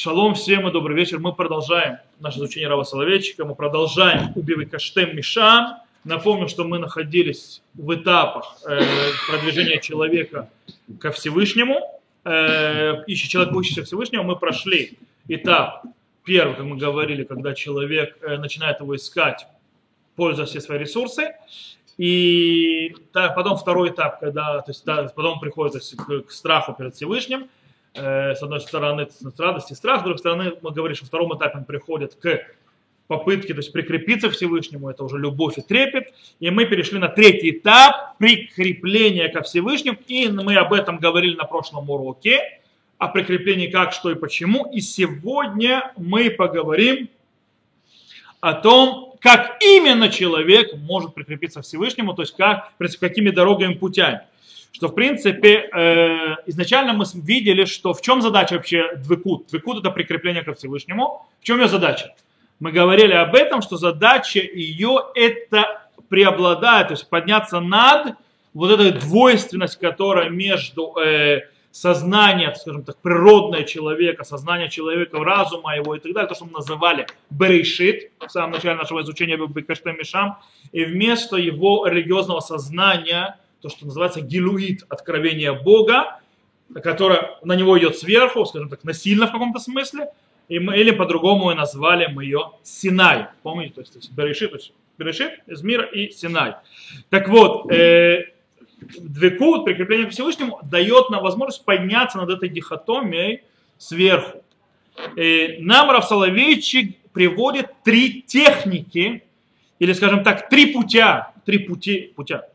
Шалом всем и добрый вечер. Мы продолжаем наше изучение Рава Соловейчика. Мы продолжаем Убивый Каштем Мишам. Напомню, что мы находились в этапах э, продвижения человека ко Всевышнему. Э, ищи человек, учащийся Всевышнему. Мы прошли этап первый, как мы говорили, когда человек э, начинает его искать, пользуя все свои ресурсы. И так, потом второй этап, когда то есть, да, потом приходит есть, к, к страху перед Всевышним с одной стороны, радость и страх, с другой стороны, мы говорим, что в втором этапе он приходит к попытке, то есть прикрепиться к Всевышнему, это уже любовь и трепет. И мы перешли на третий этап прикрепления ко Всевышнему, и мы об этом говорили на прошлом уроке, о прикреплении как, что и почему. И сегодня мы поговорим о том, как именно человек может прикрепиться к Всевышнему, то есть как, какими дорогами, путями что в принципе э, изначально мы видели, что в чем задача вообще двекут. Двекут это прикрепление ко Всевышнему. В чем ее задача? Мы говорили об этом, что задача ее это преобладать, то есть подняться над вот этой двойственность, которая между э, сознанием, скажем так, природное человека, сознание человека, разума его и так далее, то, что мы называли Берешит, в самом начале нашего изучения Бекаштем Мишам, и вместо его религиозного сознания – то, что называется гилуит, откровение Бога, которое на него идет сверху, скажем так, насильно в каком-то смысле, и мы, или по-другому назвали мы ее Синай. Помните, то есть, Берешит, то есть Берешит из мира и Синай. Так вот, э, Двекут, прикрепление к Всевышнему, дает нам возможность подняться над этой дихотомией сверху. И нам Раф Соловейчик приводит три техники, или, скажем так, три путя, три пути, путя,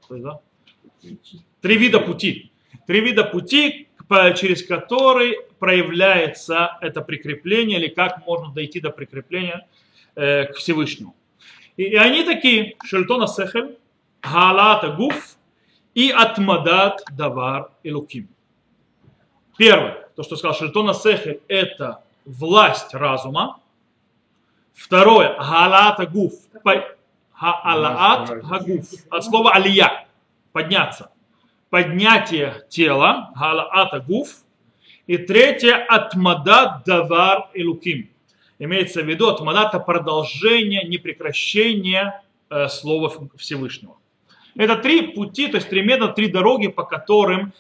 Три вида пути. Три вида пути, через которые проявляется это прикрепление, или как можно дойти до прикрепления э, к Всевышнему. И, и они такие, Шельтона Сехель, Галата Гуф и Атмадат Давар и Луким. Первое, то, что сказал Шельтона Сехель, это власть разума. Второе, Галата Гуф, Хаалаат Хагуф, от слова алия, подняться. Поднятие тела, галаата гуф. И третье, атмада давар и луким. Имеется в виду атмада это продолжение, непрекращение э, слова Всевышнего. Это три пути, то есть три метода, три дороги, по которым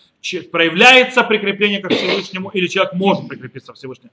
проявляется прикрепление к Всевышнему или человек может прикрепиться к Всевышнему.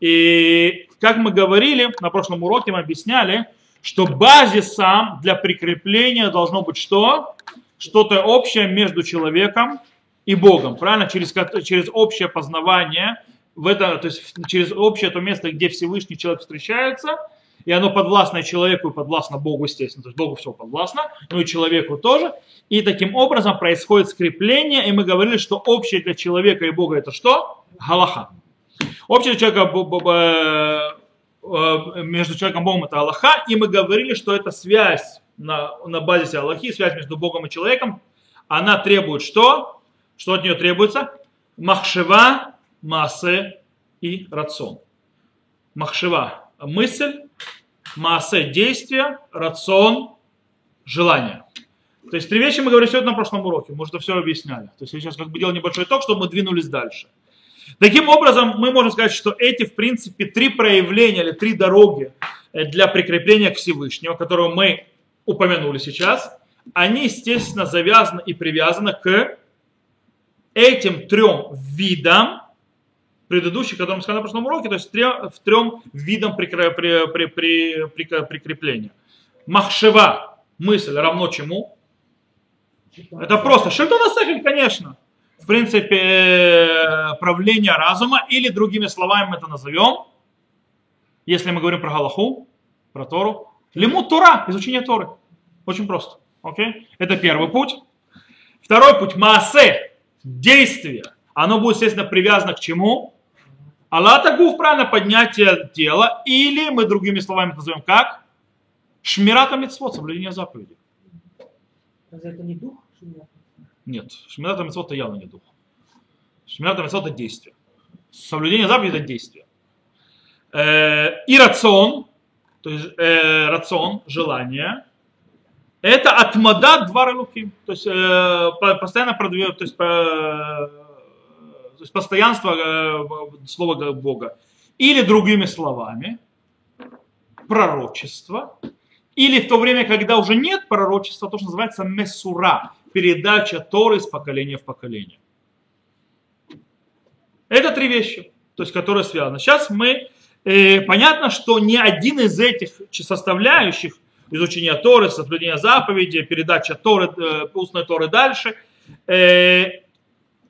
И как мы говорили на прошлом уроке, мы объясняли, что базисом для прикрепления должно быть что? Что-то общее между человеком и Богом, правильно? Через, через общее познавание, в это, то есть через общее то место, где Всевышний человек встречается, и оно подвластно человеку и подвластно Богу, естественно, то есть Богу все подвластно, но и человеку тоже. И таким образом происходит скрепление, и мы говорили, что общее для человека и Бога это что? Галаха. Общее для человека э, между человеком и Богом это Аллаха, и мы говорили, что это связь на, на базисе Аллахи, связь между Богом и человеком, она требует что? Что от нее требуется? Махшева, массе и рацион. Махшева – мысль, массе – действие, рацион – желание. То есть три вещи мы говорили сегодня на прошлом уроке, мы уже все объясняли. То есть я сейчас как бы делал небольшой итог, чтобы мы двинулись дальше. Таким образом, мы можем сказать, что эти, в принципе, три проявления или три дороги э, для прикрепления к Всевышнему, которые мы упомянули сейчас, они, естественно, завязаны и привязаны к этим трем видам, предыдущих, которые мы сказали на прошлом уроке, то есть трем, в трем видам прикре, при, при, при, при, прикрепления. Махшева, мысль равно чему? Это просто шельтона сахель, конечно. В принципе, э, правление разума, или другими словами мы это назовем, если мы говорим про Галаху, про Тору, Лимут Тора, изучение Торы. Очень просто. Окей? Это первый путь. Второй путь, маасе, действие. Оно будет, естественно, привязано к чему? Аллата гуф, правильно, поднятие тела. Или мы другими словами назовем как? Шмирата митцвот, соблюдение заповедей. Это не дух? Нет, шмирата митцвот это явно не дух. Шмирата митцвот это действие. Соблюдение заповедей это действие. Э, и рацион, то есть э, рацион, желание, это отмадат два руки, то есть э, постоянно продвиг, то есть, по, то есть постоянство э, слова Бога. Или другими словами, пророчество, или в то время, когда уже нет пророчества, то, что называется месура, передача Торы из поколения в поколение. Это три вещи, то есть, которые связаны. Сейчас мы, э, понятно, что ни один из этих составляющих, изучения Торы, соблюдения заповеди, передача Торы, э, устной Торы дальше, э,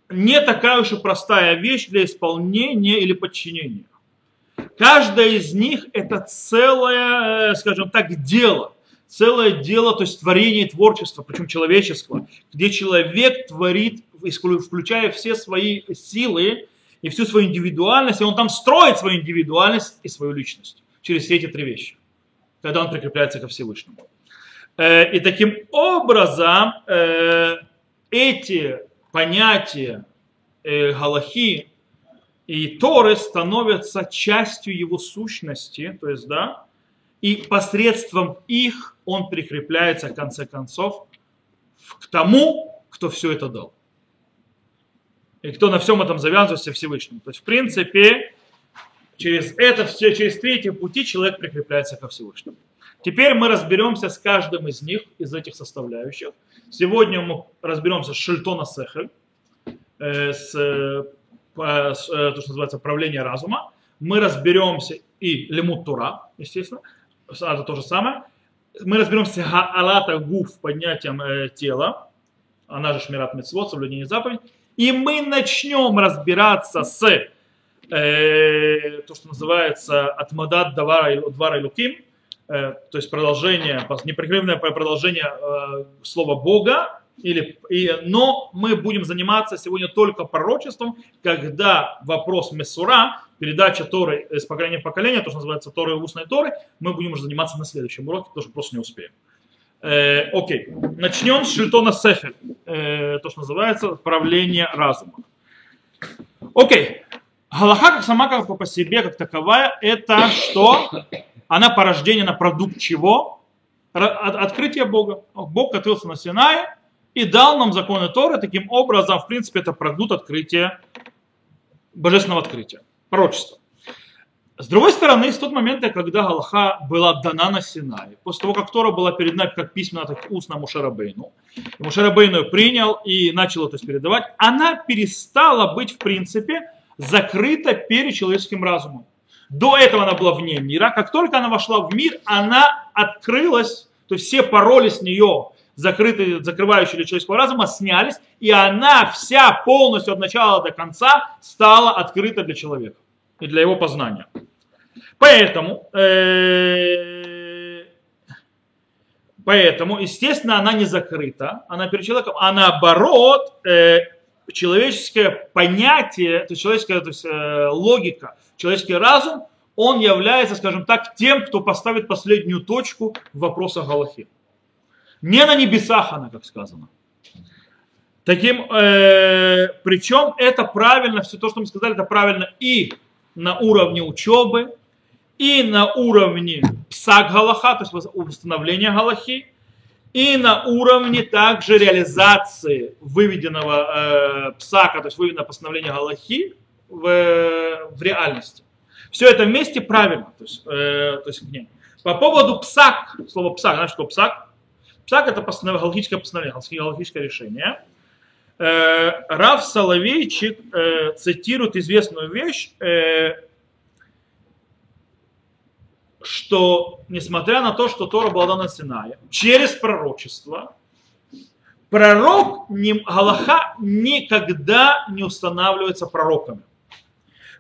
не такая уж и простая вещь для исполнения или подчинения. Каждая из них это целое, э, скажем так, дело. Целое дело, то есть творение и творчество, причем человеческого, где человек творит, включая все свои силы и всю свою индивидуальность, и он там строит свою индивидуальность и свою личность через все эти три вещи, когда он прикрепляется ко Всевышнему. Э, и таким образом э, эти понятия Галахи, и Торы становятся частью его сущности, то есть, да, и посредством их он прикрепляется, в конце концов, к тому, кто все это дал. И кто на всем этом завязывается Всевышнему. То есть, в принципе, через это все, через третьи пути человек прикрепляется ко Всевышнему. Теперь мы разберемся с каждым из них, из этих составляющих. Сегодня мы разберемся с Шельтона Сехель, э, с Э, то, что называется правление разума. Мы разберемся и лимут Тура, естественно, это то же самое. Мы разберемся алата гуф поднятием э, тела, она же шмират мецвод, соблюдение заповедей. И мы начнем разбираться с э, то, что называется атмадат давара, двара луким, э, то есть продолжение, непрерывное продолжение э, слова Бога, или, и, но мы будем заниматься сегодня только пророчеством, когда вопрос Месура, передача Торы из поколения в поколение, то, что называется Торы и устной Торы, мы будем уже заниматься на следующем уроке, потому что просто не успеем. Э, окей, начнем с Шильтона Сефер, э, то, что называется правление разума. Окей, Галаха сама как по себе, как таковая, это что? Она порождение на продукт чего? Открытие Бога. Бог открылся на Синае, и дал нам законы Торы. Таким образом, в принципе, это продукт открытия, божественного открытия, пророчества. С другой стороны, с тот момент, когда Галаха была дана на Синае, после того, как Тора была передана как письменно, так и устно Мушарабейну, Мушарабейну принял и начал это передавать, она перестала быть, в принципе, закрыта перед человеческим разумом. До этого она была вне мира. Как только она вошла в мир, она открылась, то есть все пароли с нее закрытые, закрывающие для человеческого разума, снялись, и она вся полностью от начала до конца стала открыта для человека и для его познания. Поэтому, э, поэтому, естественно, она не закрыта, она перед человеком, а наоборот, э, человеческое понятие, то есть человеческая то есть, э, логика, человеческий разум, он является, скажем так, тем, кто поставит последнюю точку в вопросах Галахи. Не на небесах она, как сказано. Таким, э, причем это правильно, все то, что мы сказали, это правильно и на уровне учебы, и на уровне псак галаха, то есть установления галахи, и на уровне также реализации выведенного э, псака, то есть выведенного постановления галахи в, в реальности. Все это вместе правильно, то есть, э, то есть По поводу псак, слово псак, знаешь, что псак? Псак это галактическое постановление, галактическое решение. Э, Рав Соловейчик э, цитирует известную вещь, э, что несмотря на то, что Тора была дана Синае, через пророчество, пророк, не, Галаха никогда не устанавливается пророками.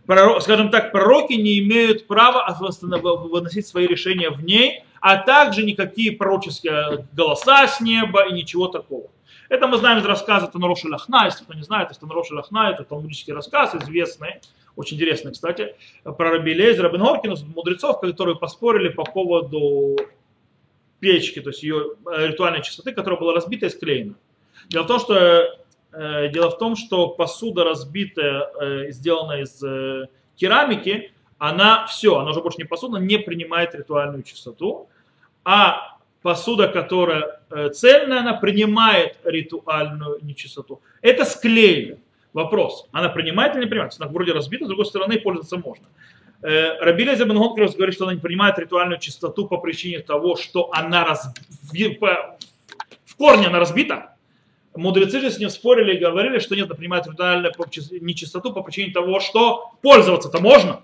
Пророк, скажем так, пророки не имеют права выносить свои решения в ней, а также никакие пророческие голоса с неба и ничего такого. Это мы знаем из рассказа Танароша Лахна, если кто не знает, это Танароша Лахна, это талмудический рассказ, известный, очень интересный, кстати, про Раби Лейзера Бен Горкина, мудрецов, которые поспорили по поводу печки, то есть ее э, ритуальной чистоты, которая была разбита и склеена. Дело в том, что, э, дело в том, что посуда разбитая, э, сделанная из э, керамики, она все, она уже больше не посуда, не принимает ритуальную чистоту а посуда, которая э, цельная, она принимает ритуальную нечистоту. Это склеили. Вопрос, она принимает или не принимает? Она вроде разбита, с другой стороны пользоваться можно. Э, Рабиля Зебенгонкерс говорит, что она не принимает ритуальную чистоту по причине того, что она раз... в корне она разбита. Мудрецы же с ним спорили и говорили, что нет, она принимает ритуальную нечистоту по причине того, что пользоваться-то можно.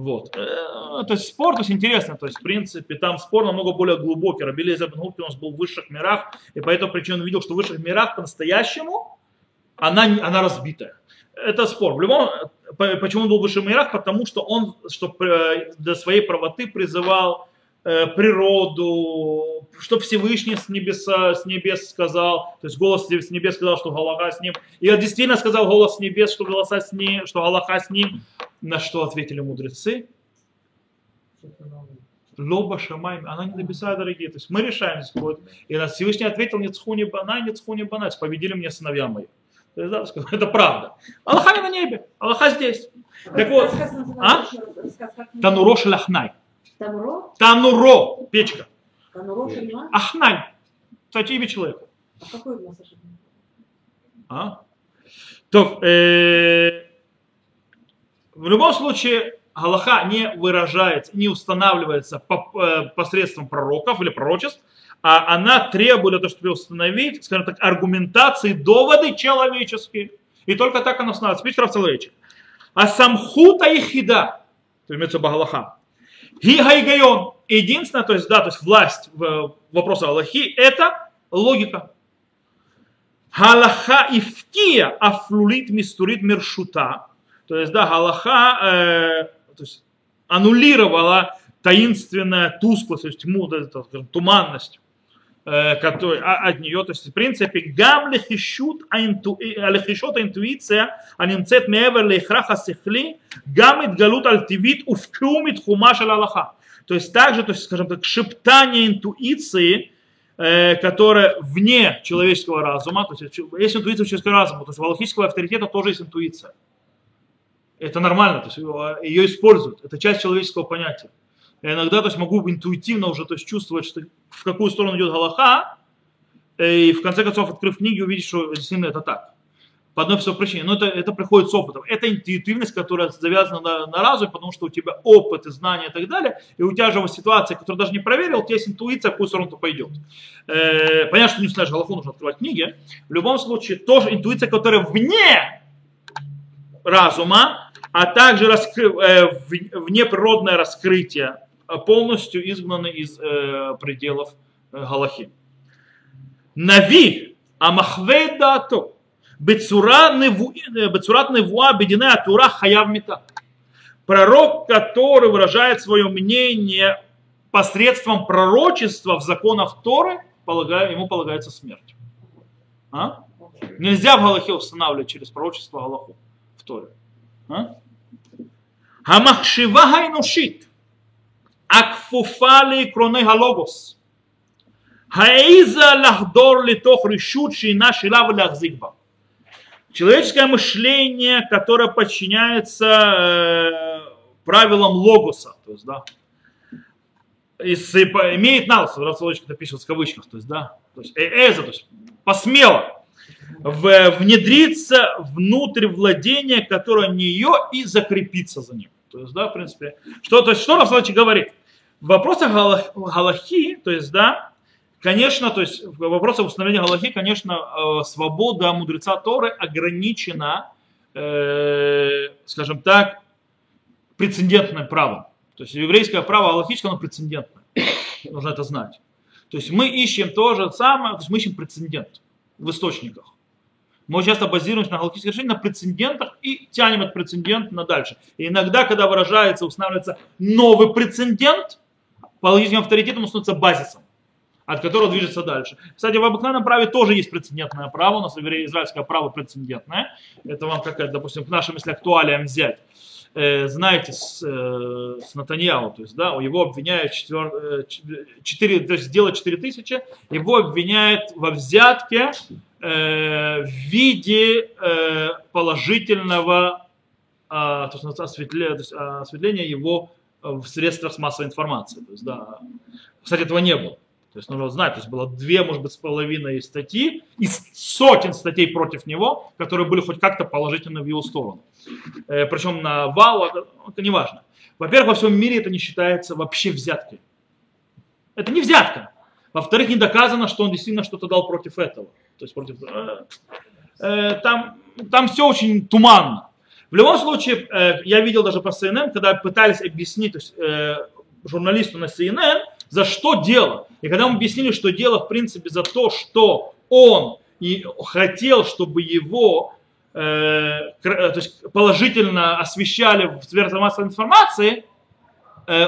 Вот. Э, то есть спор, то есть интересно, то есть в принципе там спор намного более глубокий. Рабилей Забенгупки у нас был в высших мирах, и по этой причине он видел, что в высших мирах по-настоящему она, она разбитая. Это спор. В любом, почему он был в высших мирах? Потому что он что, до своей правоты призывал э, природу, что Всевышний с, небеса, с небес сказал, то есть голос с небес сказал, что Галаха с ним. И он действительно сказал голос с небес, что, голоса с ним, что Галаха с ним. На что ответили мудрецы? Лоба шамай, она не небеса дорогие. То есть мы решаем здесь. И нас Всевышний ответил, нет схуни бана, нет схуни бана, победили мне сыновья мои. То есть, да, это правда. Аллаха не на небе, Аллаха здесь. Так вот, а? Тануро шляхнай. Тануро? Тануро, печка. Тануро Ахнай. Кстати, имя человека. А какой у нас А? То, э, в любом случае, Галаха не выражается, не устанавливается по, э, посредством пророков или пророчеств, а она требует для того, чтобы установить, скажем так, аргументации, доводы человеческие. И только так она устанавливается. Пишет Равцелович. А самхута и хида, то имеется Багалаха, гигайгайон, единственное, то есть, да, то есть власть в вопросе Аллахи, это логика. Галаха ифкия афлулит мистурит миршута. То есть, да, Галаха э, то есть, аннулировала таинственная тусклость, то есть тьму, да, это, туманность Э, который, а, от нее, то есть, в принципе, гам лехишут а э, а интуиция, а немцет меевер лейхраха сихли, гамит галут альтивит уфкумит хумаш аллаха. То есть, также, то есть, скажем так, шептание интуиции, э, которая вне человеческого разума, то есть есть интуиция в человеческом разуме, то есть у аллахического авторитета тоже есть интуиция. Это нормально, то есть ее используют, это часть человеческого понятия. Я иногда то есть, могу интуитивно уже то есть, чувствовать, что, в какую сторону идет Галаха, и в конце концов, открыв книги, увидеть, что действительно это так. По одной простой причине. Но это, это приходит с опытом. Это интуитивность, которая завязана на, на разуме, потому что у тебя опыт и знания и так далее, и у тебя же ситуация, которую даже не проверил, у тебя есть интуиция, в какую сторону ты пойдет. Э, понятно, что не знаешь Галаху, нужно открывать книги. В любом случае, тоже интуиция, которая вне разума, а также раскры, э, внеприродное раскрытие Э, полностью изгнаны из э, пределов э, Галахи. Нави амахвей дато бецурат невуа бедине атура хаяв мета. Пророк, который выражает свое мнение посредством пророчества в законах Торы, полагаю, ему полагается смерть. А? Нельзя в Галахе устанавливать через пророчество Галаху в Торе. А? Хамахшива хайнушит Акфуфали кроны галогос. Хаиза лахдор литох решучий наш лав лахзигба. Человеческое мышление, которое подчиняется э, правилам логоса, то есть, да, Иссыпа, имеет нас, Равцелович это пишет в кавычках, то есть, да, то есть, э, эза, то есть, посмело в, внедриться внутрь владения, которое нее и закрепиться за ним. То есть, да, в принципе, что, то есть, что Равцелович говорит? В вопросах Галахи, то есть, да, конечно, то есть в вопросах установления Галахи, конечно, э, свобода мудреца Торы ограничена, э, скажем так, прецедентным правом. То есть еврейское право галахическое, оно прецедентное. Нужно это знать. То есть мы ищем то же самое, то есть мы ищем прецедент в источниках. Мы часто базируемся на галактических решениях, на прецедентах и тянем этот прецедент на дальше. И иногда, когда выражается, устанавливается новый прецедент, по логическим авторитетам становится базисом, от которого движется дальше. Кстати, в обыкновенном праве тоже есть прецедентное право, у нас израильское право прецедентное. Это вам как, допустим, к нашим, если актуалиям взять. Э, знаете, с, э, с Натаньяу, то есть, да, его обвиняют 4, 4, э, то есть сделать 4 тысячи, его обвиняют во взятке э, в виде э, положительного э, то есть, осветления, то есть, осветления его в средствах массовой информации. То есть, да. Кстати, этого не было. То есть нужно знать, то есть было две, может быть, с половиной статьи, из сотен статей против него, которые были хоть как-то положительны в его сторону. э, причем на вал, это, это не важно. Во-первых, во всем мире это не считается вообще взяткой. Это не взятка. Во-вторых, не доказано, что он действительно что-то дал против этого. То есть против... Э, э, там, там все очень туманно. В любом случае, э, я видел даже по CNN, когда пытались объяснить то есть, э, журналисту на CNN, за что дело. И когда мы объяснили, что дело, в принципе, за то, что он и хотел, чтобы его э, то есть положительно освещали в средствах массовой информации,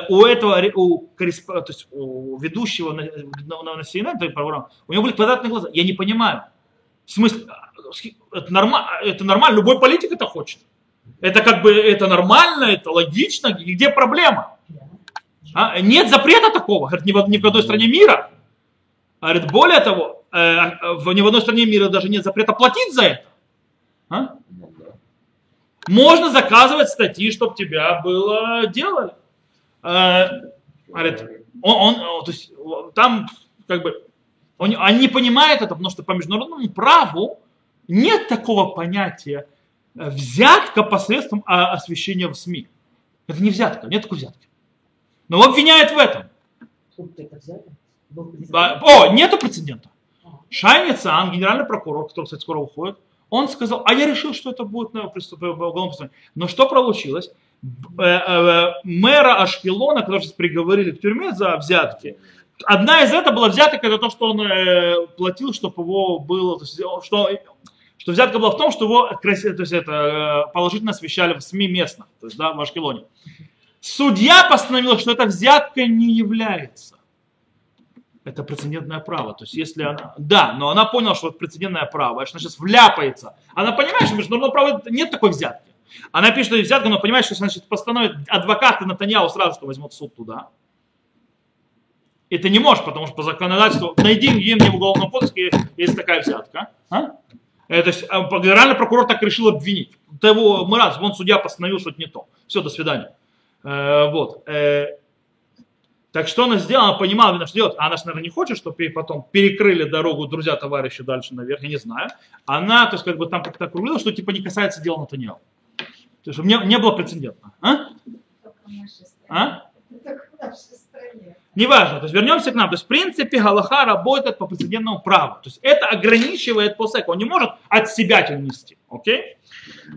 у этого, у, то есть у ведущего на, на, на CNN, программы, у него были квадратные глаза. Я не понимаю. В смысле, это, норма, это нормально, любой политик это хочет. Это как бы, это нормально, это логично, и где проблема? А? Нет запрета такого, говорит, ни в, ни в одной стране мира. Говорит, более того, э, в ни в одной стране мира даже нет запрета платить за это. А? Можно заказывать статьи, чтобы тебя было делали. Э, говорит, он, он, то есть, там как бы он, он не понимает это, потому что по международному праву нет такого понятия взятка посредством а, освещения в СМИ. Это не взятка, нет такой взятки. Но его обвиняют в этом. О, нету прецедента. Шайница, он генеральный прокурор, который, кстати, скоро уходит, он сказал, а я решил, что это будет на преступление, уголовном преступлении. Но что получилось? Э, э, мэра Ашкелона, который сейчас приговорили к тюрьме за взятки, одна из этого была взятка, это то, что он э, платил, чтобы его было, что, что взятка была в том, что его то есть это, положительно освещали в СМИ местно, то есть да, в Ашкелоне. Судья постановил, что это взятка не является. Это прецедентное право. То есть, если она... Да, но она поняла, что это прецедентное право, что она сейчас вляпается. Она понимает, что международного права нет такой взятки. Она пишет, что взятка, но понимает, что значит, постановит адвокаты Натаньяу сразу, что возьмут суд туда. И ты не можешь, потому что по законодательству найди где мне в уголовном кодексе есть такая взятка. А? Это, есть, а, генеральный прокурор так решил обвинить. Того, мы раз, вон судья постановил, что это не то. Все, до свидания. Э, вот. Э, так что она сделала, она понимала, что делать. Она же, наверное, не хочет, чтобы ей потом перекрыли дорогу друзья, товарищи дальше наверх, я не знаю. Она, то есть, как бы там как-то округлила, что типа не касается дела Натаньяу. То есть, не, не было прецедентно. А? А? Только в нашей стране. Неважно, то есть вернемся к нам. То есть, в принципе, Галаха работает по прецедентному праву. То есть, это ограничивает посек. Он не может от себя нести. Окей?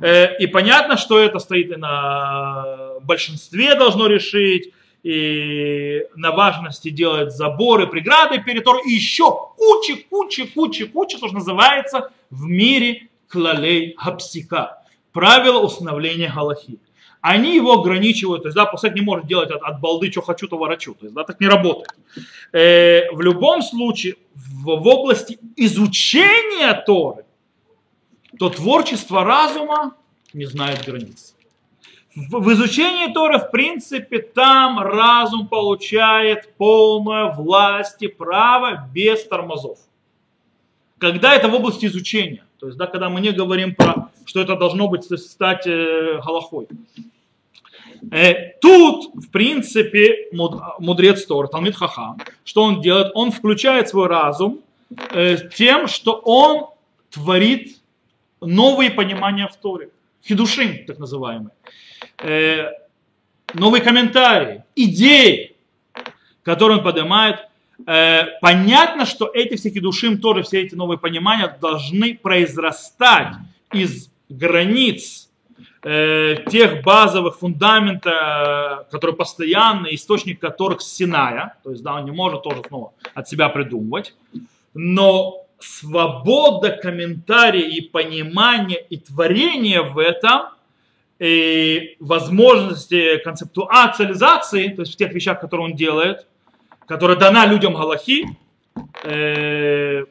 Э, и понятно, что это стоит на большинстве должно решить, и на важности делать заборы, преграды перед Торой, и еще куча, куча, куча, куча, то, что называется в мире клалей хапсика. Правила установления галахи они его ограничивают, то есть, да, посад не может делать от, от балды, что хочу, то ворочу, то есть, да, так не работает. Э, в любом случае, в, в области изучения Торы, то творчество разума не знает границ. В, в изучении Торы, в принципе, там разум получает полную власть и право без тормозов. Когда это в области изучения, то есть, да, когда мы не говорим про, что это должно быть стать э, галахой. Э, тут, в принципе, мудрец Тор, Талмит Хаха, что он делает? Он включает свой разум э, тем, что он творит новые понимания в Торе. Хидушим, так называемые. Э, новые комментарии, идеи, которые он поднимает. Понятно, что эти все хидушим Торы, все эти новые понимания должны произрастать из границ э, тех базовых фундамента, которые постоянно, источник которых Синая, то есть да, он не может тоже снова от себя придумывать, но свобода комментария и понимания и творения в этом, и возможности концептуализации, то есть в тех вещах, которые он делает, которая дана людям Галахи, э,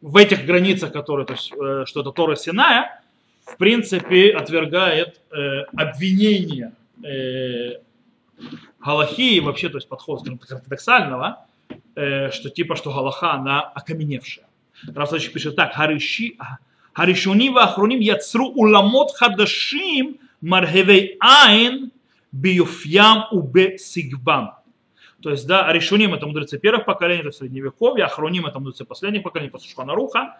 в этих границах, которые, то есть, э, что это Тора Синая, в принципе, отвергает э, обвинение э, Галахи, вообще, то есть подход ортодоксального, э, что типа, что Галаха, она окаменевшая. Рафсович пишет так, Хариши, Харишуни вахруним яцру уламот хадашим мархевей айн биюфьям убе сигбам. То есть, да, Аришуним это мудрецы первых поколений, это средневековье, Ахроним это мудрецы последних поколений, после Шханаруха.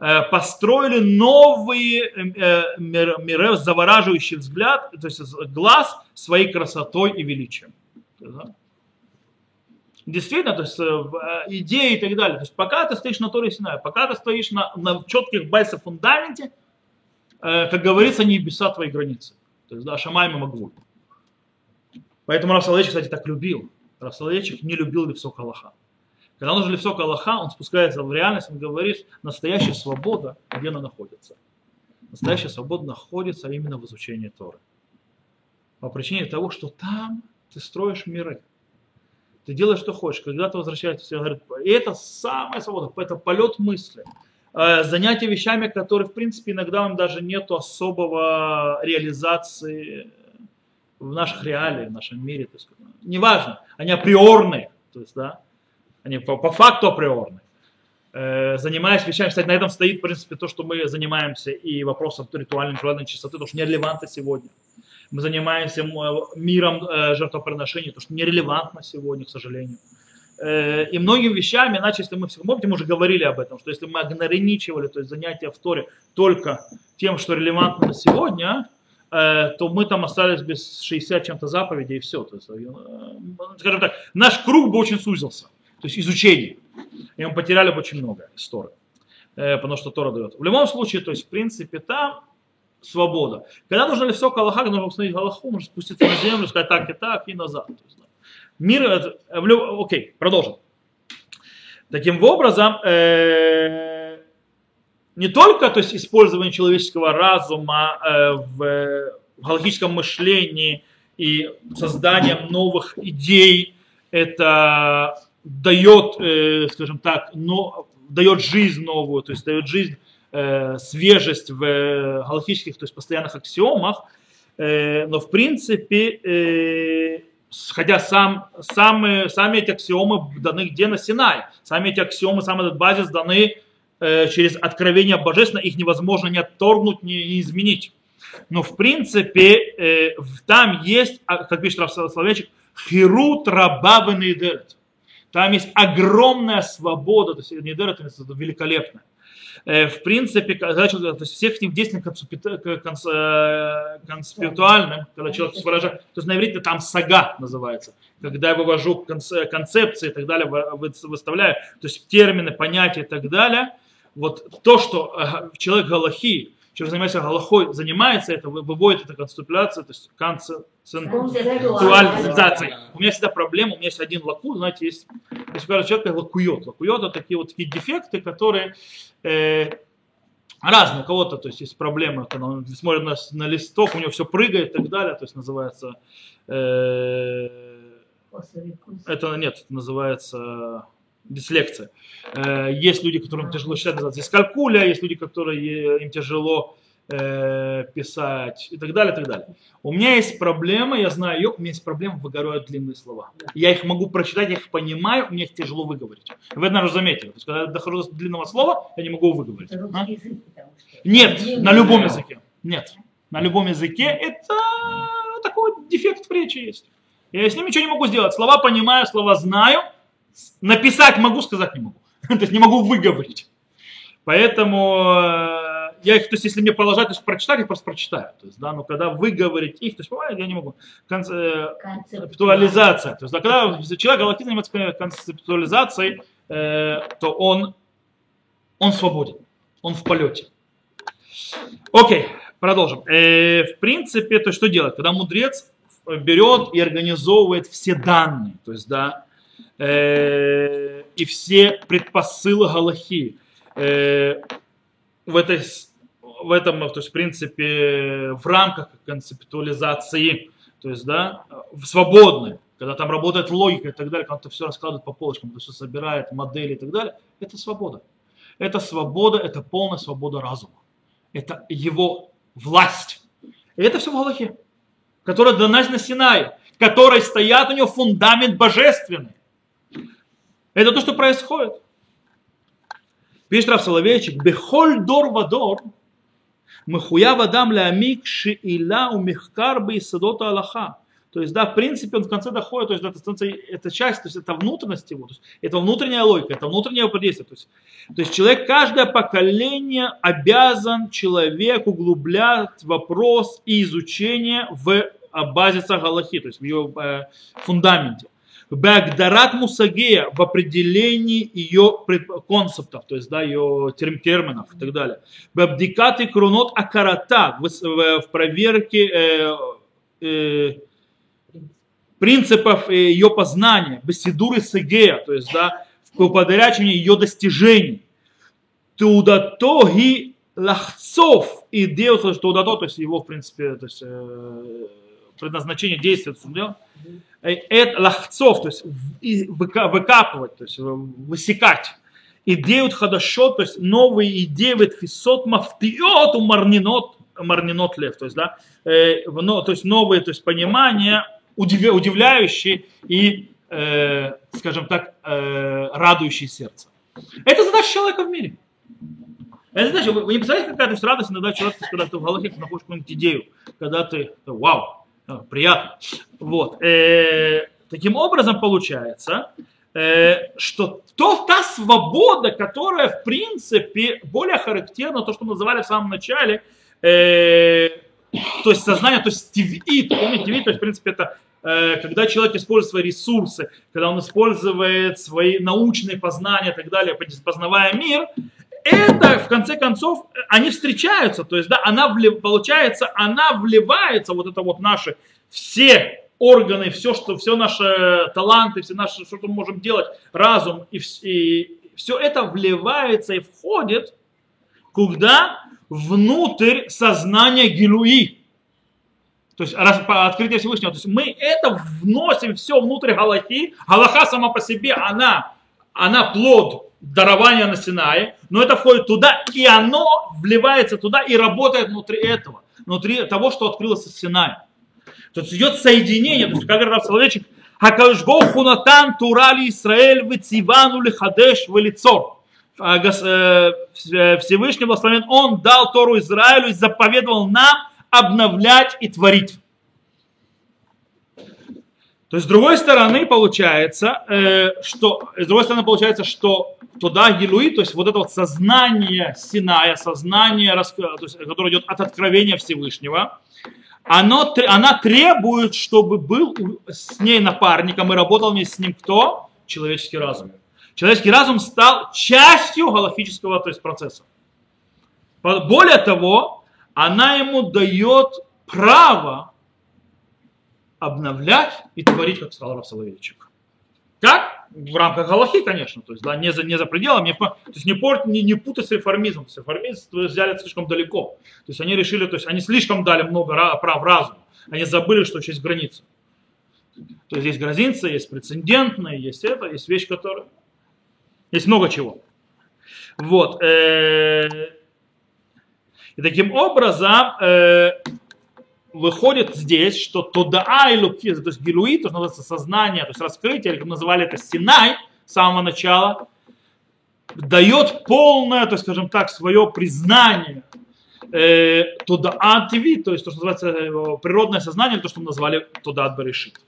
Э, построили новые э, мир- миры, завораживающий взгляд, то есть глаз своей красотой и величием. Действительно, то есть э, э, идеи и так далее. То есть пока ты стоишь на Торе Синая, пока ты стоишь на, на четких бальсах фундаменте, э, как говорится, небеса твои границы. То есть, да, Шамай Магвуль. Поэтому Раф Соловейчик, кстати, так любил. Раф Соловейчик не любил Левсок Аллаха. Когда он уже Левсок Аллаха, он спускается в реальность, он говорит, настоящая свобода, где она находится. Настоящая свобода находится именно в изучении Торы. По причине того, что там ты строишь миры. Ты делаешь, что хочешь. Когда ты возвращаешься, все говорят, это самая свобода, это полет мысли. Э, Занятие вещами, которые, в принципе, иногда им даже нет особого реализации в наших реалиях, в нашем мире. То есть, неважно, они априорные, то есть, да, они по, по факту априорные. Э, занимаясь вещами, кстати, на этом стоит, в принципе, то, что мы занимаемся и вопросом ритуальной, ритуальной чистоты, потому что нерелевантно сегодня. Мы занимаемся м, миром э, жертвоприношений, то, что нерелевантно сегодня, к сожалению. Э, И многими вещами, иначе, если мы, помните, мы уже говорили об этом, что если мы ограничивали, то есть занятия в Торе только тем, что релевантно на сегодня, э, то мы там остались без 60 чем-то заповедей и все. То есть, э, скажем так, наш круг бы очень сузился, то есть изучение. И мы потеряли бы очень много из Торы, э, потому что Тора дает. В любом случае, то есть, в принципе, там свобода. Когда нужно ли все Аллаха, нужно установить Аллаху, нужно спуститься на землю, сказать так и так, и назад. То есть, да. Мир, это- в лю- окей, продолжим. Таким образом, э, не только то есть, использование человеческого разума э, в, э, в галактическом мышлении и созданием новых идей, это дает, э, скажем так, но, дает жизнь новую, то есть дает жизнь, э, свежесть в э, галактических, то есть постоянных аксиомах, Э, но в принципе, э, хотя сам, самые, сами эти аксиомы даны где на Синай, сами эти аксиомы, сам этот базис даны э, через откровение божественно, их невозможно не отторгнуть, не, не изменить. Но в принципе э, там есть, а, как пишет Раф Соловейчик, хирут раба венейдерет. Там есть огромная свобода, то есть нейдерет это великолепная. Э, В принципе, когда человек, то есть всех этих действий концепи- конц- э, концептуальным, когда человек выражает, то есть на иврите там сага называется, когда я вывожу конце- концепции и так далее, вы- вы- выставляю, то есть термины, понятия и так далее, вот то, что э, человек галахи, человек, занимается галахой, занимается это, вы- выводит это концептуляция, то есть концептуализацией. У меня всегда проблема, у меня есть один лаку, знаете, есть, если кажется, человек лакует. Лакует это такие вот такие дефекты, которые э, разные. У кого-то, то есть есть проблемы, когда он смотрит на, на листок, у него все прыгает и так далее, то есть называется, э, это нет, это называется дислекция. Э, есть люди, которым тяжело читать, называется дискалькуля, есть люди, которые э, им тяжело э, писать и так далее, и так далее. У меня есть проблема, я знаю ее, у меня есть проблема, выгорают длинные слова. Я их могу прочитать, я их понимаю, мне их тяжело выговорить. Вы наверное, заметили. То есть, когда я дохожу до длинного слова, я не могу выговорить. А? Нет, на любом языке. Нет. На любом языке это такой дефект в речи есть. Я с ним ничего не могу сделать. Слова понимаю, слова знаю. Написать могу, сказать не могу. То есть не могу выговорить. Поэтому э, я их, то есть если мне продолжать то прочитать, я просто прочитаю. То есть, да, но когда выговорить их, то есть бывает, я не могу. Э, концептуализация. То есть, да, когда человек галактизм занимается концептуализацией, э, то он, он свободен, он в полете. Окей, продолжим. Э, в принципе, то что делать? Когда мудрец берет и организовывает все данные, то есть, да, э, и все предпосылы Галахи э, в этой в этом, то есть, в принципе, в рамках концептуализации, то есть, да, в свободной, когда там работает логика и так далее, когда это все раскладывает по полочкам, то все собирает модели и так далее, это свобода. Это свобода, это полная свобода разума. Это его власть. И это все в Галахе, которая дана на Синае, которой стоят у него фундамент божественный. Это то, что происходит. Пишет Рав Соловейчик, «Бехоль дор вадор, махуя вадам лямик шиила умихкар бы садота Аллаха». То есть, да, в принципе, он в конце доходит, то есть, да, это, становится, это часть, то есть, это внутренность его, то есть, это внутренняя логика, это внутреннее его действие. То есть, то есть, человек, каждое поколение обязан человек углублять вопрос и изучение в а, базисах Аллахи, то есть, в ее э, фундаменте. Багдарат Мусагея в определении ее концептов, то есть да, ее терм- терминов и так далее. Бабдикат и крунот акарата в, проверке э, э, принципов э, ее познания, беседуры сагея, то есть да, в уподрячивании ее достижений. Тудатоги лахцов и делать тудато, то есть его, в принципе, то есть, э, предназначение действия это лахцов, то есть выкапывать, то есть э, высекать. Идеют хадашот, то есть новые идеи, ветфисот мафтиот у марнинот, марнинот лев, то есть, да, э, но, то есть новые, то есть понимания, удивля- удивляющие и, э, скажем так, э, радующие сердце. Это задача человека в мире. Это значит, вы, вы не представляете, какая то есть радость иногда человек, когда ты в голове находишь какую-нибудь идею, когда ты, вау, э, приятно. Вот. Э, таким образом получается, э, что то, та свобода, которая в принципе более характерна, то, что мы называли в самом начале, э, то есть сознание, то есть тивит, помните, тивит, то есть в принципе это э, когда человек использует свои ресурсы, когда он использует свои научные познания и так далее, познавая мир, это, в конце концов, они встречаются, то есть, да, она влив, получается, она вливается, вот это вот наши все органы, все, что, все наши таланты, все наши, что мы можем делать, разум, и, и все это вливается и входит куда? Внутрь сознания Гилуи. То есть раз- по- открытие Всевышнего. То есть мы это вносим все внутрь Галахи. Галаха сама по себе, она, она плод дарования на Синае, но это входит туда, и оно вливается туда и работает внутри этого, внутри того, что открылось из Синая. То есть идет соединение, то есть как говорит Рав Соловейчик, Хакашбог хунатан турали Исраэль вецивану лихадеш велицор. А, э, Вс- Всевышний благословен, Он дал Тору Израилю и заповедовал нам обновлять и творить. То есть, с другой стороны, получается, э, что, с другой стороны, получается, что туда Гилуи, то есть вот это вот сознание Синая, сознание, то есть, которое идет от откровения Всевышнего, оно, она требует, чтобы был с ней напарником и работал вместе с ним кто? Человеческий разум. Человеческий разум стал частью галактического то есть, процесса. Более того, она ему дает право обновлять и творить, как сказал Раф Соловейчик. Как? В рамках Галахи, конечно, то есть, да, не, за, не за пределами, не, то есть не, пort, не, не путать с реформизмом. То есть реформизм взяли слишком далеко. То есть они решили, то есть они слишком дали много ра- прав разуму. Они забыли, что еще есть граница. То есть есть граница, есть прецедентная, есть это, есть вещь, которая... Есть много чего. Вот. э, И таким образом э, выходит здесь, что Тодаа и Луки, то есть Гилуи, то, что называется сознание, то есть раскрытие, как называли это Синай с самого начала, дает полное, то есть, скажем так, свое признание э, Тодаа ТВ, то есть то, что называется природное сознание, то, что мы назвали Тодаа Берешит.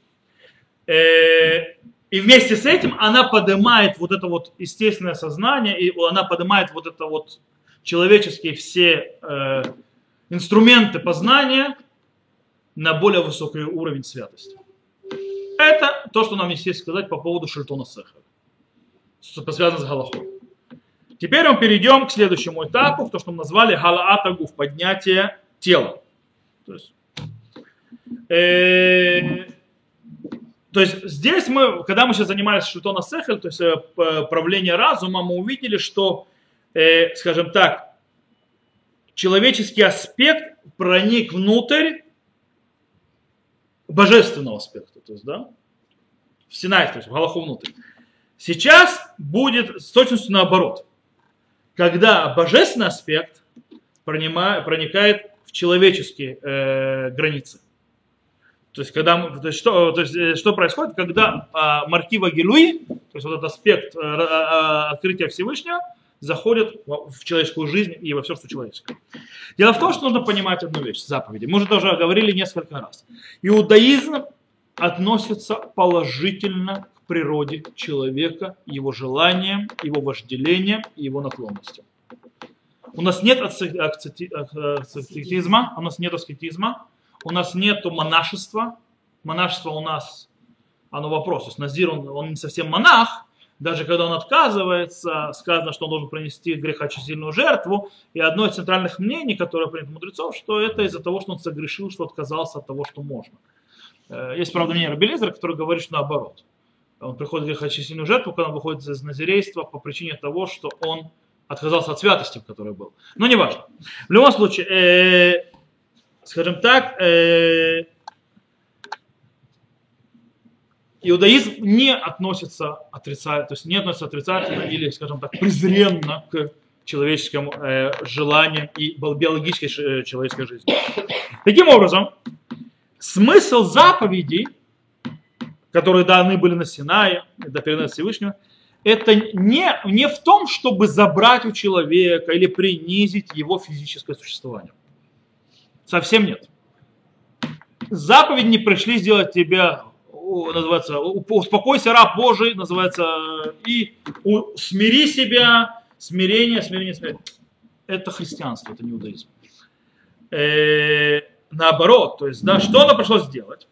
Э, и вместе с этим она поднимает вот это вот естественное сознание, и она поднимает вот это вот человеческие все э, инструменты познания на более высокий уровень святости. Это то, что нам есть сказать по поводу Шельтона Сеха, связано с Галахой. Теперь мы перейдем к следующему этапу, то, что мы назвали Галаатагуф, поднятие тела. То есть, э, то есть здесь мы, когда мы сейчас занимались Шельтона Сехель, то есть э, правление разума, мы увидели, что, э, скажем так, человеческий аспект проник внутрь божественного аспекта, то есть, да, в Синай, то есть в Галаху внутрь. Сейчас будет с точностью наоборот. Когда божественный аспект пронима- проникает в человеческие э, границы. То есть, когда, то есть, что, то есть, э, что происходит, когда а, Маркива Гилуи, то есть вот этот аспект э, а, открытия Всевышнего, заходит в в человеческую жизнь и во все, что человеческое. Дело в том, что нужно понимать одну вещь, заповеди. Мы уже тоже говорили несколько раз. Иудаизм относится положительно к природе человека, его желаниям, его вожделениям и его наклонностям. У нас нет аскетизма, у нас нет аскетизма, у нас нет монашества. Монашество у нас, оно вопрос. То есть Назир, он, он не совсем монах, даже когда он отказывается, сказано, что он должен принести грехочистительную жертву. И одно из центральных мнений, которое принято мудрецов, что это из-за того, что он согрешил, что отказался от того, что можно. Э, есть, правда, мнение Рабелезера, который говорит, что наоборот. Он приходит в грехочистительную жертву, когда он выходит из назирейства по причине того, что он отказался от святости, в которой был. Но не важно. В любом случае, э, скажем так, э, иудаизм не относится отрицательно, то есть не относится отрицательно или, скажем так, презренно к человеческим э, желаниям и биологической э, человеческой жизни. Таким образом, смысл заповедей, которые даны были на Синае, до переноса Всевышнего, это не, не в том, чтобы забрать у человека или принизить его физическое существование. Совсем нет. Заповеди не пришли сделать тебя, называется, успокойся, раб Божий, называется, и смири себя, смирение, смирение, смирение. Это христианство, это не иудаизм. Э, наоборот, то есть, да, что оно пришло сделать?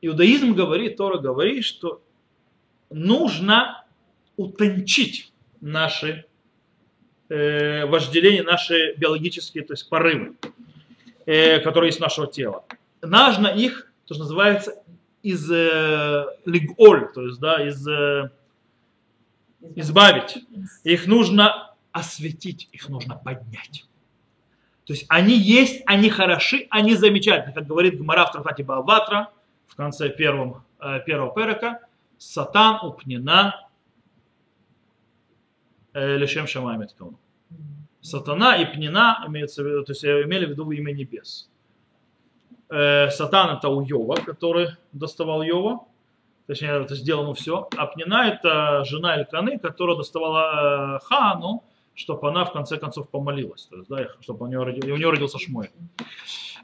Иудаизм говорит, Тора говорит, что нужно утончить наши э, вожделения, наши биологические, то есть порывы, э, которые есть у нашего тела. Нужно их, то, что называется, из э, лиголь, то есть, да, из, э, избавить. Их нужно осветить, их нужно поднять. То есть они есть, они хороши, они замечательны. Как говорит Гмара в трактате Бааватра в конце первого, э, первого перека, Сатан упнена э, лишем шамай Сатана и пнена имеется в виду, то есть имели в виду имя небес. Э, сатан это у Йова, который доставал Йова, точнее это сделано все. А пнена это жена Эльканы, которая доставала э, Хану, чтобы она в конце концов помолилась, то есть, да, чтобы у нее, родил, у нее родился Шмуэль.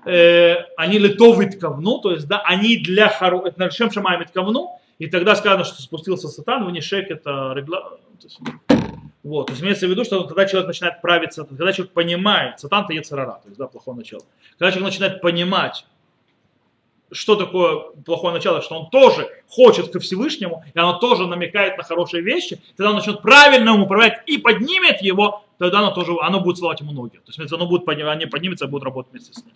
Э, они литовы ткавну, то есть, да, они для харо, это Шем Шамай ткавну, и тогда сказано, что спустился сатан, ванишек это регла... Вот, то есть имеется в виду, что когда человек начинает правиться, когда человек понимает, сатан-то ецарара, то есть, да, плохое начало. Когда человек начинает понимать, что такое плохое начало, что он тоже хочет ко Всевышнему, и оно тоже намекает на хорошие вещи, тогда он начнет правильно ему управлять и поднимет его, тогда оно тоже, оно будет целовать ему ноги. То есть оно будет, оно поднимется и будет работать вместе с ним.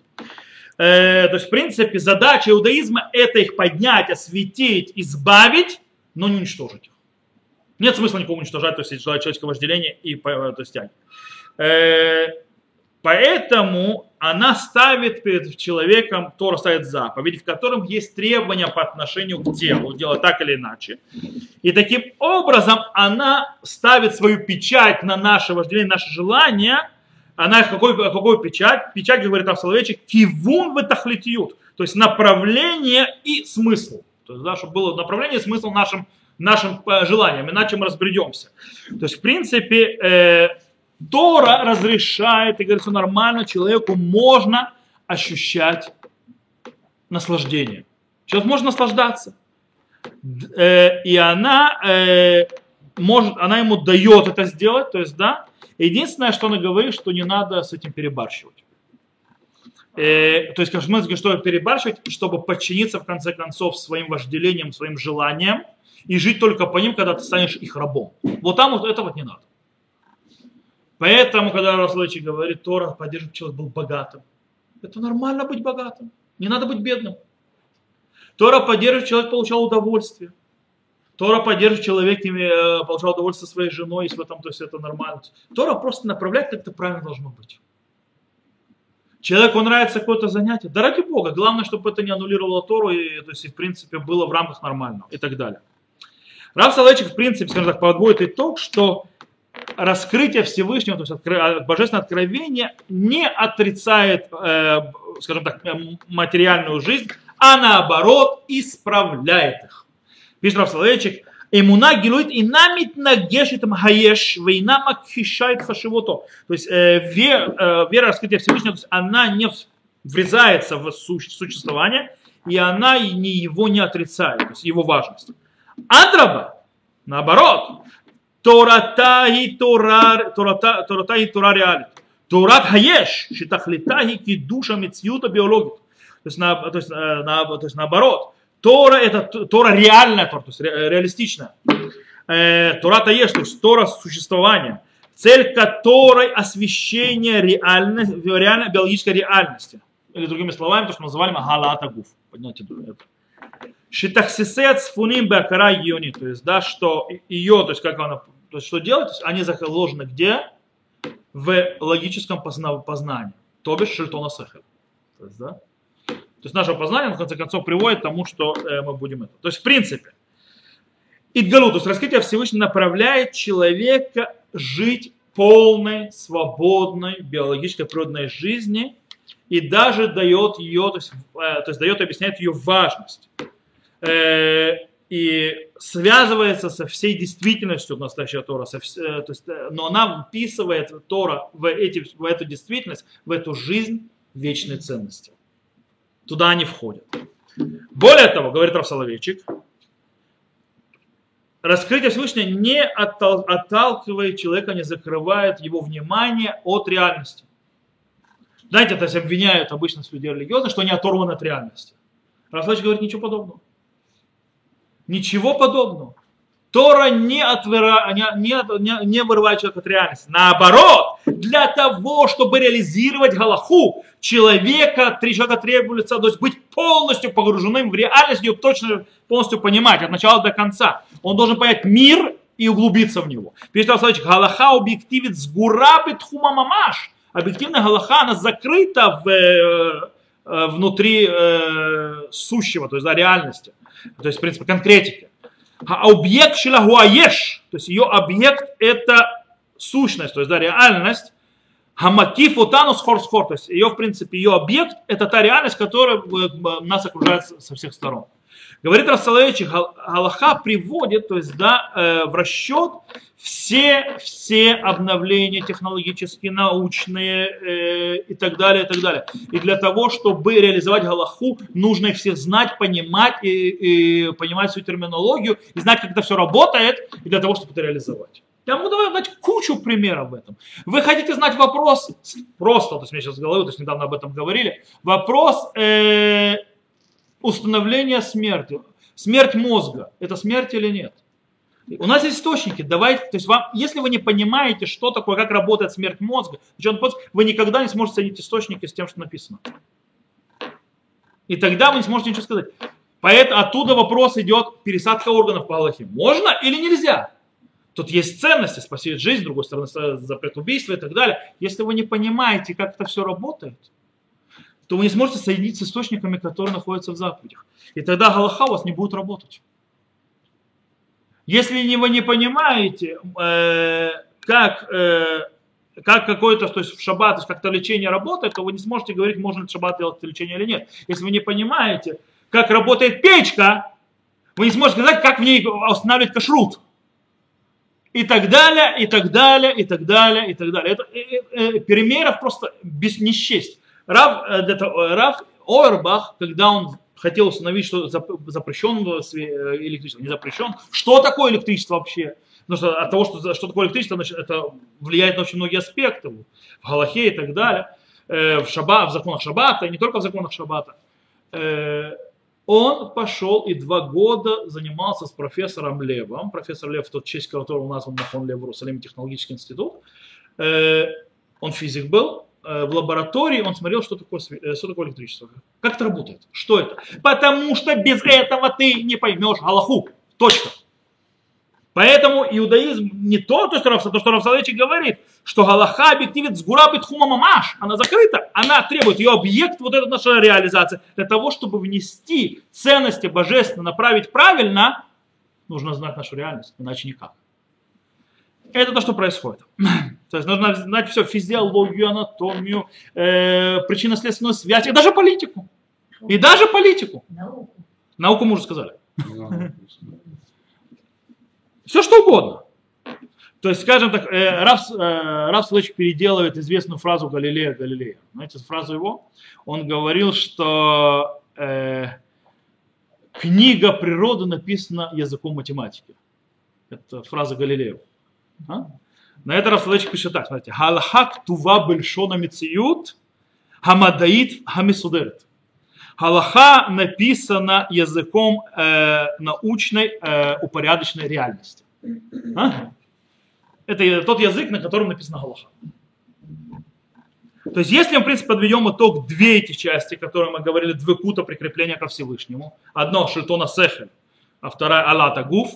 Э, то есть, в принципе, задача иудаизма это их поднять, осветить, избавить, но не уничтожить их. Нет смысла никого уничтожать, то есть человеческое вожделение и то есть, тяги. Э, поэтому она ставит перед человеком, Тора ставит заповедь, в котором есть требования по отношению к телу, делать так или иначе. И таким образом она ставит свою печать на наше вожделение, наше желание – она какой, какой печать? Печать, говорит Авсаловечек, кивун в тахлитиют, то есть направление и смысл. То есть, да, чтобы было направление и смысл нашим, нашим э, желаниям, иначе мы разбредемся. То есть, в принципе, э, Тора разрешает, и говорит, что нормально человеку можно ощущать наслаждение. Человек может наслаждаться. Э, и она, э, может, она ему дает это сделать, то есть, да, Единственное, что она говорит, что не надо с этим перебарщивать. Э, то есть, как мы что перебарщивать, чтобы подчиниться в конце концов своим вожделениям, своим желаниям и жить только по ним, когда ты станешь их рабом. Вот там вот этого не надо. Поэтому, когда Раслович говорит, Тора поддерживает, человек был богатым. Это нормально быть богатым. Не надо быть бедным. Тора поддерживает, человек получал удовольствие. Тора поддерживает человек, э, получал удовольствие своей женой, и в этом, то есть это нормально. Тора просто направляет, как это правильно должно быть. Человеку нравится какое-то занятие, да ради Бога, главное, чтобы это не аннулировало Тору, и, то есть, в принципе, было в рамках нормального и так далее. Рав Соловейчик, в принципе, скажем так, подводит итог, что раскрытие Всевышнего, то есть откро... божественное откровение, не отрицает, э, скажем так, материальную жизнь, а наоборот исправляет их. Пишет Рав Соловейчик, Эмуна гилует и намит нагешит мхаеш, вейна макхишает хашивото. То есть э, вера, э, вера раскрытия Всевышнего, то есть она не врезается в существование и она не, его не отрицает, то есть его важность. Адраба, наоборот, Тората и Тора, Тората, Тората и Тора реалит. Турат хаеш, шитахлита и кидуша мецьюта биологит. То есть, на, то, есть, э, на, то есть наоборот, Тора это Тора реальная Тора, то есть ре, реалистичная. Э, Тора таеш, то есть Тора существования, цель которой освещение реальной, реальной биологической реальности. Или другими словами, то, что мы называли галата гуф. Подняйте это. Шитахсисет сфуним бакара йони, то есть, да, что ее, то есть, как она, то есть, что делать, есть, они заложены где? В логическом познании, то бишь шельтона сахар. То есть, да? То есть наше познание, в конце концов, приводит к тому, что э, мы будем это. То есть, в принципе, Идгалу, то есть раскрытие Всевышнего направляет человека жить полной, свободной, биологической природной жизни и даже дает ее, то есть, э, то есть дает, объясняет ее важность. Э, и связывается со всей действительностью настоящего Тора, со, э, то есть, но она вписывает Тора в, эти, в эту действительность, в эту жизнь вечной ценности. Туда они входят. Более того, говорит Соловейчик, раскрытие Всевышнего не отталкивает человека, не закрывает его внимание от реальности. Знаете, то есть обвиняют обычно людей религиозных, что они оторваны от реальности. Рафлач говорит ничего подобного. Ничего подобного. Тора не, отвера, не, не, не вырывает человека от реальности. Наоборот, для того, чтобы реализировать Галаху, человека, три человека требуется, то есть быть полностью погруженным в реальность, ее точно полностью понимать от начала до конца. Он должен понять мир и углубиться в него. Пишет Александрович, Галаха объективит с гурабит хумамамаш. Объективная Галаха, она закрыта в, э, э, внутри э, сущего, то есть да, реальности. То есть, в принципе, конкретики. А объект шилагуаеш, то есть ее объект это сущность, то есть да, реальность, Хамакиф утанус хорсхор, то есть ее, в принципе, ее объект, это та реальность, которая э, нас окружает со всех сторон. Говорит Рассалович, Галаха приводит, то есть, да, э, в расчет все, все обновления технологические, научные э, и так далее, и так далее. И для того, чтобы реализовать Галаху, нужно их всех знать, понимать, и, и понимать всю терминологию, и знать, как это все работает, и для того, чтобы это реализовать. Я могу дать кучу примеров в этом. Вы хотите знать вопрос, просто, то есть мне сейчас в голове, то есть недавно об этом говорили, вопрос э, установления смерти. Смерть мозга, это смерть или нет? У нас есть источники, давайте, то есть вам, если вы не понимаете, что такое, как работает смерть мозга, вы никогда не сможете соединить источники с тем, что написано. И тогда вы не сможете ничего сказать. Поэтому оттуда вопрос идет, пересадка органов по Аллахе. Можно или нельзя? Тут есть ценности, спасет жизнь, с другой стороны, запрет убийства и так далее. Если вы не понимаете, как это все работает, то вы не сможете соединить с источниками, которые находятся в заповедях. И тогда Галаха у вас не будет работать. Если вы не понимаете, э, как, э, как какое-то, то есть в шаббат, как-то лечение работает, то вы не сможете говорить, можно ли шаббат делать лечение или нет. Если вы не понимаете, как работает печка, вы не сможете сказать, как в ней устанавливать кашрут и так далее, и так далее, и так далее, и так далее. Это э, э, э примеров просто без не счесть. Рав, э, это, э, Рав Ойербах, когда он хотел установить, что запрещен электричество, не запрещен, что такое электричество вообще? Потому что от того, что, что такое электричество, это влияет на очень многие аспекты в Галахе и так далее, в, шаба, в законах Шаббата, и не только в законах Шаббата он пошел и два года занимался с профессором Левом. Профессор Лев, в тот честь которого назван Махон Лев в Иерусалиме технологический институт. Э, он физик был. Э, в лаборатории он смотрел, что такое, э, что такое электричество. Как это работает? Что это? Потому что без этого ты не поймешь Аллаху. Точка. Поэтому иудаизм не то, то, что, то, что Равсалович говорит, что Галаха объективит с гурабит хума мамаш, она закрыта, она требует, ее объект, вот эта наша реализация, для того, чтобы внести ценности божественно, направить правильно, нужно знать нашу реальность, иначе никак. Это то, что происходит. То есть нужно знать все, физиологию, анатомию, э, причинно-следственную связь, и даже политику. И даже политику. Науку. Науку мы уже сказали. Все что угодно. То есть, скажем так, э, Раф, э, Раф Слэч переделывает известную фразу Галилея Галилея. Знаете фразу его? Он говорил, что э, книга природы написана языком математики. Это фраза Галилеева. А? На это Рафсалович пишет так, смотрите. Галахак тува бельшона мициют, хамадаит хамисудерет. Галаха написана языком э, научной э, упорядоченной реальности. А? Это тот язык, на котором написана Галаха. То есть, если мы, в принципе, подведем итог две эти части, которые мы говорили, двекута прикрепления ко Всевышнему, одно шельтона сехель, а вторая алата гуф,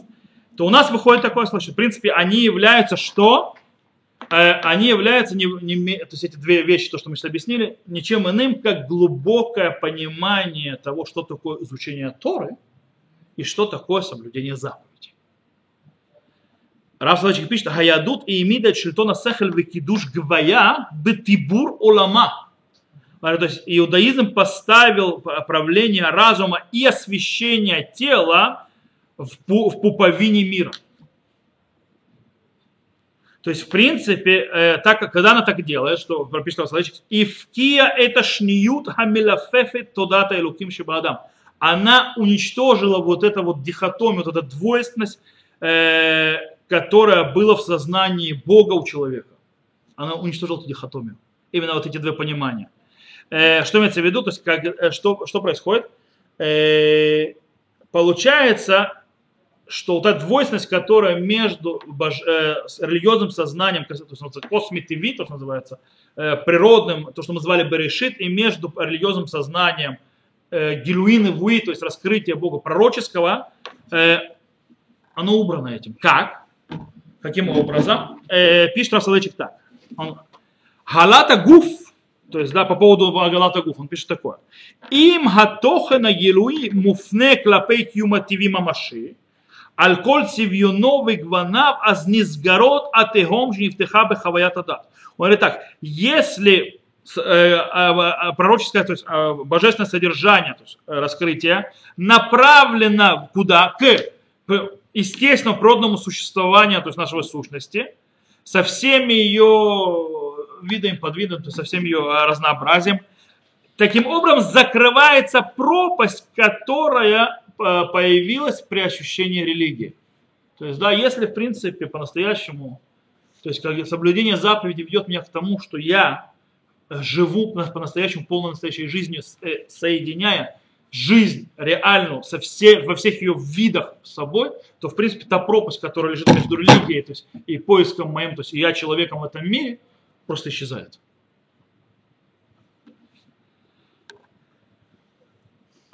то у нас выходит такое случай. В принципе, они являются что? Э, они являются, не, не, то есть эти две вещи, то, что мы сейчас объяснили, ничем иным, как глубокое понимание того, что такое изучение Торы и что такое соблюдение заповедей. Рав Соловейчик пишет, Хаядут и имидат шельтона сехель векидуш гвая бетибур олама. То есть иудаизм поставил правление разума и освящение тела в, пуповине мира. То есть, в принципе, э, так как когда она так делает, что прописано в Кия это шниют хамилафефет тодата и луким шибадам. Она уничтожила вот эту вот дихотомию, вот эту двойственность, э, которая была в сознании Бога у человека. Она уничтожила эту дихотомию. Именно вот эти две понимания. Э, что имеется в виду? То есть, как, э, что, что происходит? Э, получается, что вот эта двойственность, которая между бож, э, религиозным сознанием, то есть косметиви, то, что называется, э, природным, то, что мы называли Берешит, и между религиозным сознанием э, Гилуин Вуи, то есть раскрытие Бога пророческого, э, оно убрано этим. Как? Каким образом? Э, пишет Рафсалычик так. Он, Галата гуф, то есть, да, по поводу Галата Гуф, он пишет такое. Им хатохена гилуи муфне клапей кюма тиви мамаши, Аль-коль сивьюновый гванав азнизгород атегом жнифтеха бехаваят адат. Он говорит так, если э, э, пророческое, то есть э, божественное содержание, то есть раскрытие, направлено куда? К естественному природному существованию, то есть нашего сущности, со всеми ее видами, подвидами, со всем ее разнообразием. Таким образом закрывается пропасть, которая появилась при ощущении религии. То есть, да, если, в принципе, по-настоящему, то есть, как соблюдение заповеди ведет меня к тому, что я живу по-настоящему полной настоящей жизнью, э, соединяя жизнь реальную со все, во всех ее видах с собой, то, в принципе, та пропасть, которая лежит между религией то есть, и поиском моим, то есть, я человеком в этом мире, просто исчезает.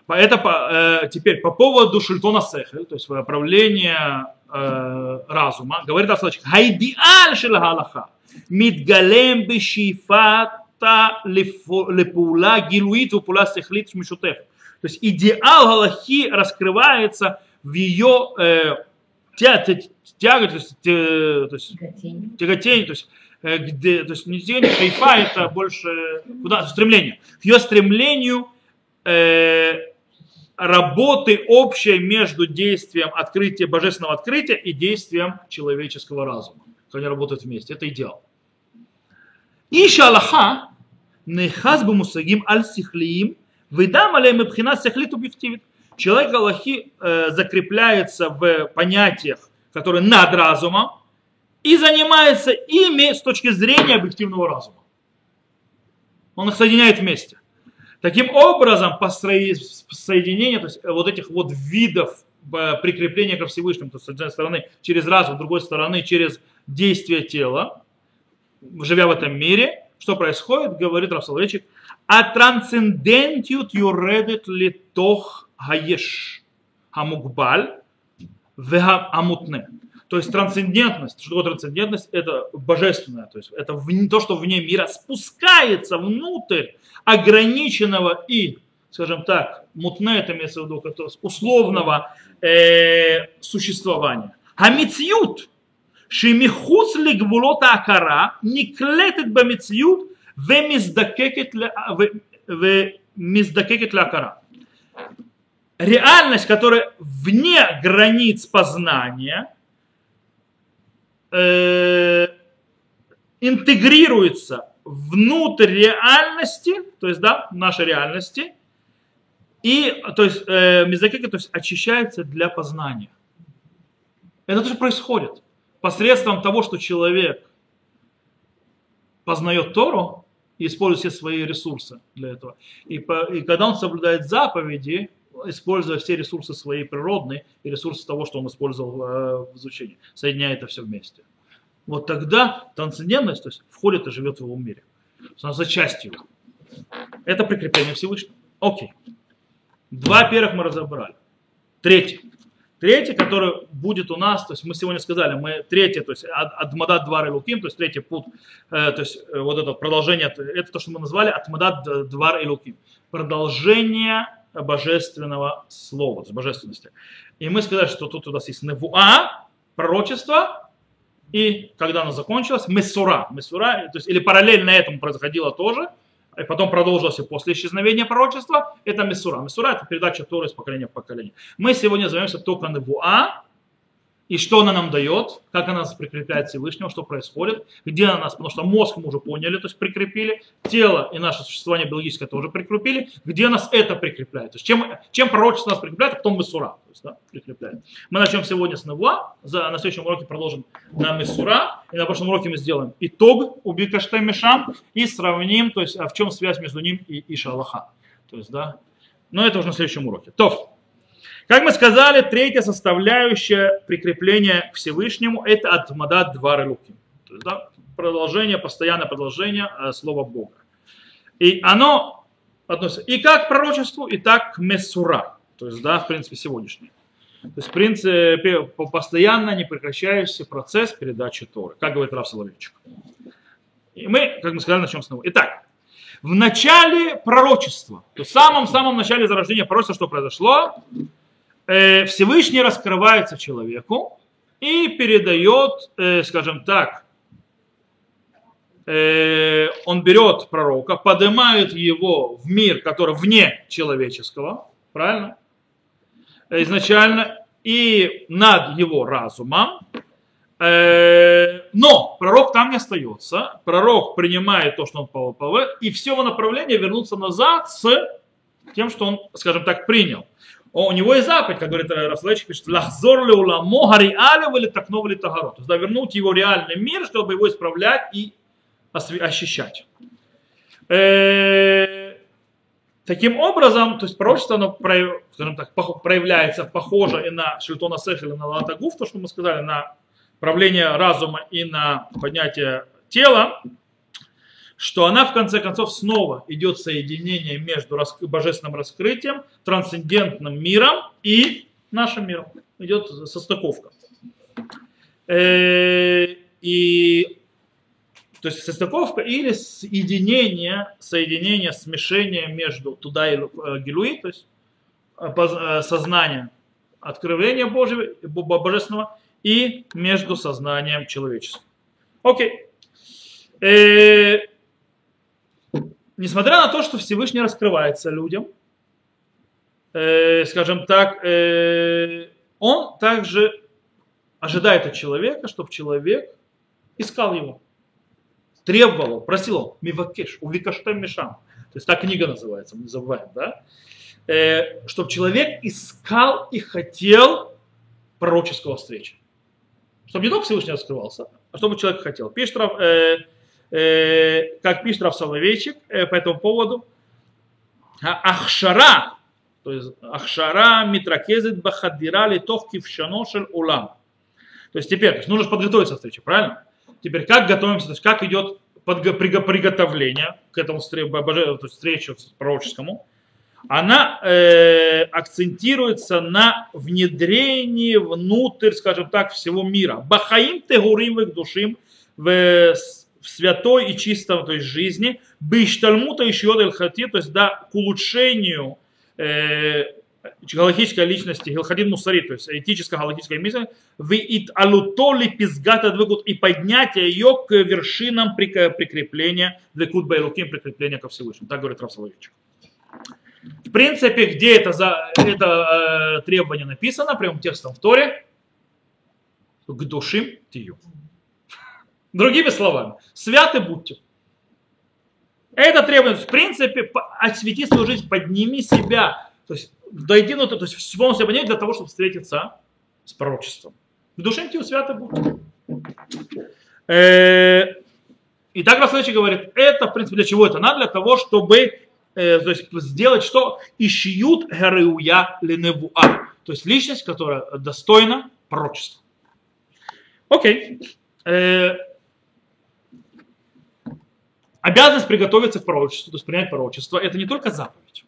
Это по, э, теперь по поводу Шильтона Сехель, то есть правления э, разума, говорит Асалачик, Хайдиаль Шилгалаха, Мидгалем Бешифата Лепула Гилуит Вупула Сехлит Шмишутев. То есть идеал Галахи раскрывается в ее э, тяга, то есть, то есть тяготение, то есть э, где, то есть не тяготение, хайфа это больше куда стремление, к ее стремлению э, работы общей между действием открытия, божественного открытия и действием человеческого разума. Они работают вместе. Это идеал. Иша Аллаха нехаз бы мусагим аль сихлиим выдам алейм бхина сихлит объективит. Человек Аллахи э, закрепляется в понятиях, которые над разумом, и занимается ими с точки зрения объективного разума. Он их соединяет вместе. Таким образом, соединение то есть, э, вот этих вот видов э, прикрепления ко Всевышнему, то есть, с одной стороны через разум, с другой стороны через действие тела, живя в этом мире, что происходит, говорит Рафсалречик, а трансцендентиют юредет литох хаеш хамукбаль вегамутне. То есть трансцендентность, что такое трансцендентность? Это божественное, то есть это то, что вне мира спускается внутрь ограниченного и, скажем так, мутне, это имеется в виду, условного э, существования. А мецьют, шемихуц лигвулота акара, никлетет бамецьют, вемиздакекет ля акара. Реальность, которая вне границ познания – э, интегрируется внутрь реальности, то есть, да, нашей реальности, И, то есть, э, мизакека, то есть, очищается для познания. Это тоже происходит. Посредством того, что человек познает Тору и использует все свои ресурсы для этого. И, по, и когда он соблюдает заповеди, используя все ресурсы своей природные и ресурсы того, что он использовал э, в изучении, соединяя это все вместе. Вот тогда трансцендентность то есть, входит и живет в его мире. Она за частью. Это прикрепление Всевышнего. Окей. Два первых мы разобрали. Третий. Третий, который будет у нас, то есть мы сегодня сказали, мы третий, то есть Адмадат Двар и Луким, то есть третий путь, э, то есть э, вот это продолжение, это то, что мы назвали Адмадат Двар и Луким. Продолжение божественного слова, есть божественности. И мы сказали, что тут у нас есть Невуа, пророчество, и когда оно закончилось, Месура, Месура, то есть или параллельно этому происходило тоже – и потом продолжилось и после исчезновения пророчества, это Месура. Месура это передача Торы из поколения в поколение. Мы сегодня займемся только Невуа, и что она нам дает, как она нас прикрепляет Всевышнего, что происходит, где она нас, потому что мозг мы уже поняли, то есть прикрепили, тело и наше существование биологическое тоже прикрепили, где нас это прикрепляет. То есть чем, чем пророчество нас прикрепляет, а потом Месура то есть, да, прикрепляет. Мы начнем сегодня с Невуа, за, на следующем уроке продолжим. На Месура, и на прошлом уроке мы сделаем итог у Бикаште Мишам и сравним, то есть а в чем связь между ним и Иша Аллаха. То есть, да, но это уже на следующем уроке. То, как мы сказали, третья составляющая прикрепления к Всевышнему – это Атмадат Двары есть, да, продолжение, постоянное продолжение э, слова Бога. И оно относится и как к пророчеству, и так к Месура. То есть, да, в принципе, сегодняшнее. То есть, в принципе, постоянно непрекращающийся процесс передачи Торы, как говорит Раф Соловейчик. И мы, как мы сказали, начнем снова. Итак, в начале пророчества, то в самом-самом начале зарождения пророчества, что произошло, Всевышний раскрывается человеку и передает, э, скажем так, э, он берет пророка, поднимает его в мир, который вне человеческого, правильно? Изначально, и над его разумом. Но пророк там не остается. Пророк принимает то, что он попал, и все его направление вернуться назад с тем, что он, скажем так, принял у него есть заповедь, как говорит Рафлечик, пишет, лахзор ли уламо хариалев или такнов ли тагаро. То есть, да, вернуть его реальный мир, чтобы его исправлять и ощущать. Э, таким образом, то есть пророчество, оно, скажем так, проявляется похоже и на Шельтона Сехеля, на Латагуф, то, что мы сказали, на правление разума и на поднятие тела, что она в конце концов снова идет соединение между божественным раскрытием, трансцендентным миром и нашим миром. Идет состыковка. Э, и то есть состыковка или соединение, соединение, смешение между туда и э, Гилуи, то есть э, сознание откровения Божьего, божественного и между сознанием человеческим. Окей несмотря на то, что Всевышний раскрывается людям, э, скажем так, э, он также ожидает от человека, чтобы человек искал его, требовал, просил его, мивакеш, увикаштем мишам. То есть так книга называется, мы не забываем, да? Э, чтобы человек искал и хотел пророческого встречи. Чтобы не только Всевышний раскрывался, а чтобы человек хотел. Пишет Э, как пишет Раф Соловейчик э, по этому поводу, Ахшара, то есть Ахшара митракезет бахадира литох кившаношель улам. То есть теперь то есть нужно подготовиться к встрече, правильно? Теперь как готовимся, то есть как идет приготовление к этому встрече пророческому, она э, акцентируется на внедрении внутрь, скажем так, всего мира. Бахаим тегурим душим в в святой и чистом то есть, жизни, биштальмута еще хати, то есть да, к улучшению э, галактической личности, галхадин мусари, то есть этической галактической мысли, в ит алутоли пизгата двигут и поднятие ее к вершинам прикрепления, векут байлуким прикрепления ко Всевышнему. Так говорит Равсалович. В принципе, где это, за, это э, требование написано, прямым текстом в Торе, к душим тию. Другими словами, святы будьте. Это требует, в принципе, освети свою жизнь, подними себя, То есть дойди, ну, то, есть в полном понимании для того, чтобы встретиться с пророчеством. В душе тебе свято будет. Э, и так Расследователь говорит, это, в принципе, для чего это надо? Для того, чтобы э, то есть, сделать что? Ищиют гереуя леневуа. То есть личность, которая достойна пророчества. Окей. Э, обязанность приготовиться к пророчеству, то есть принять пророчество, это не только заповедь.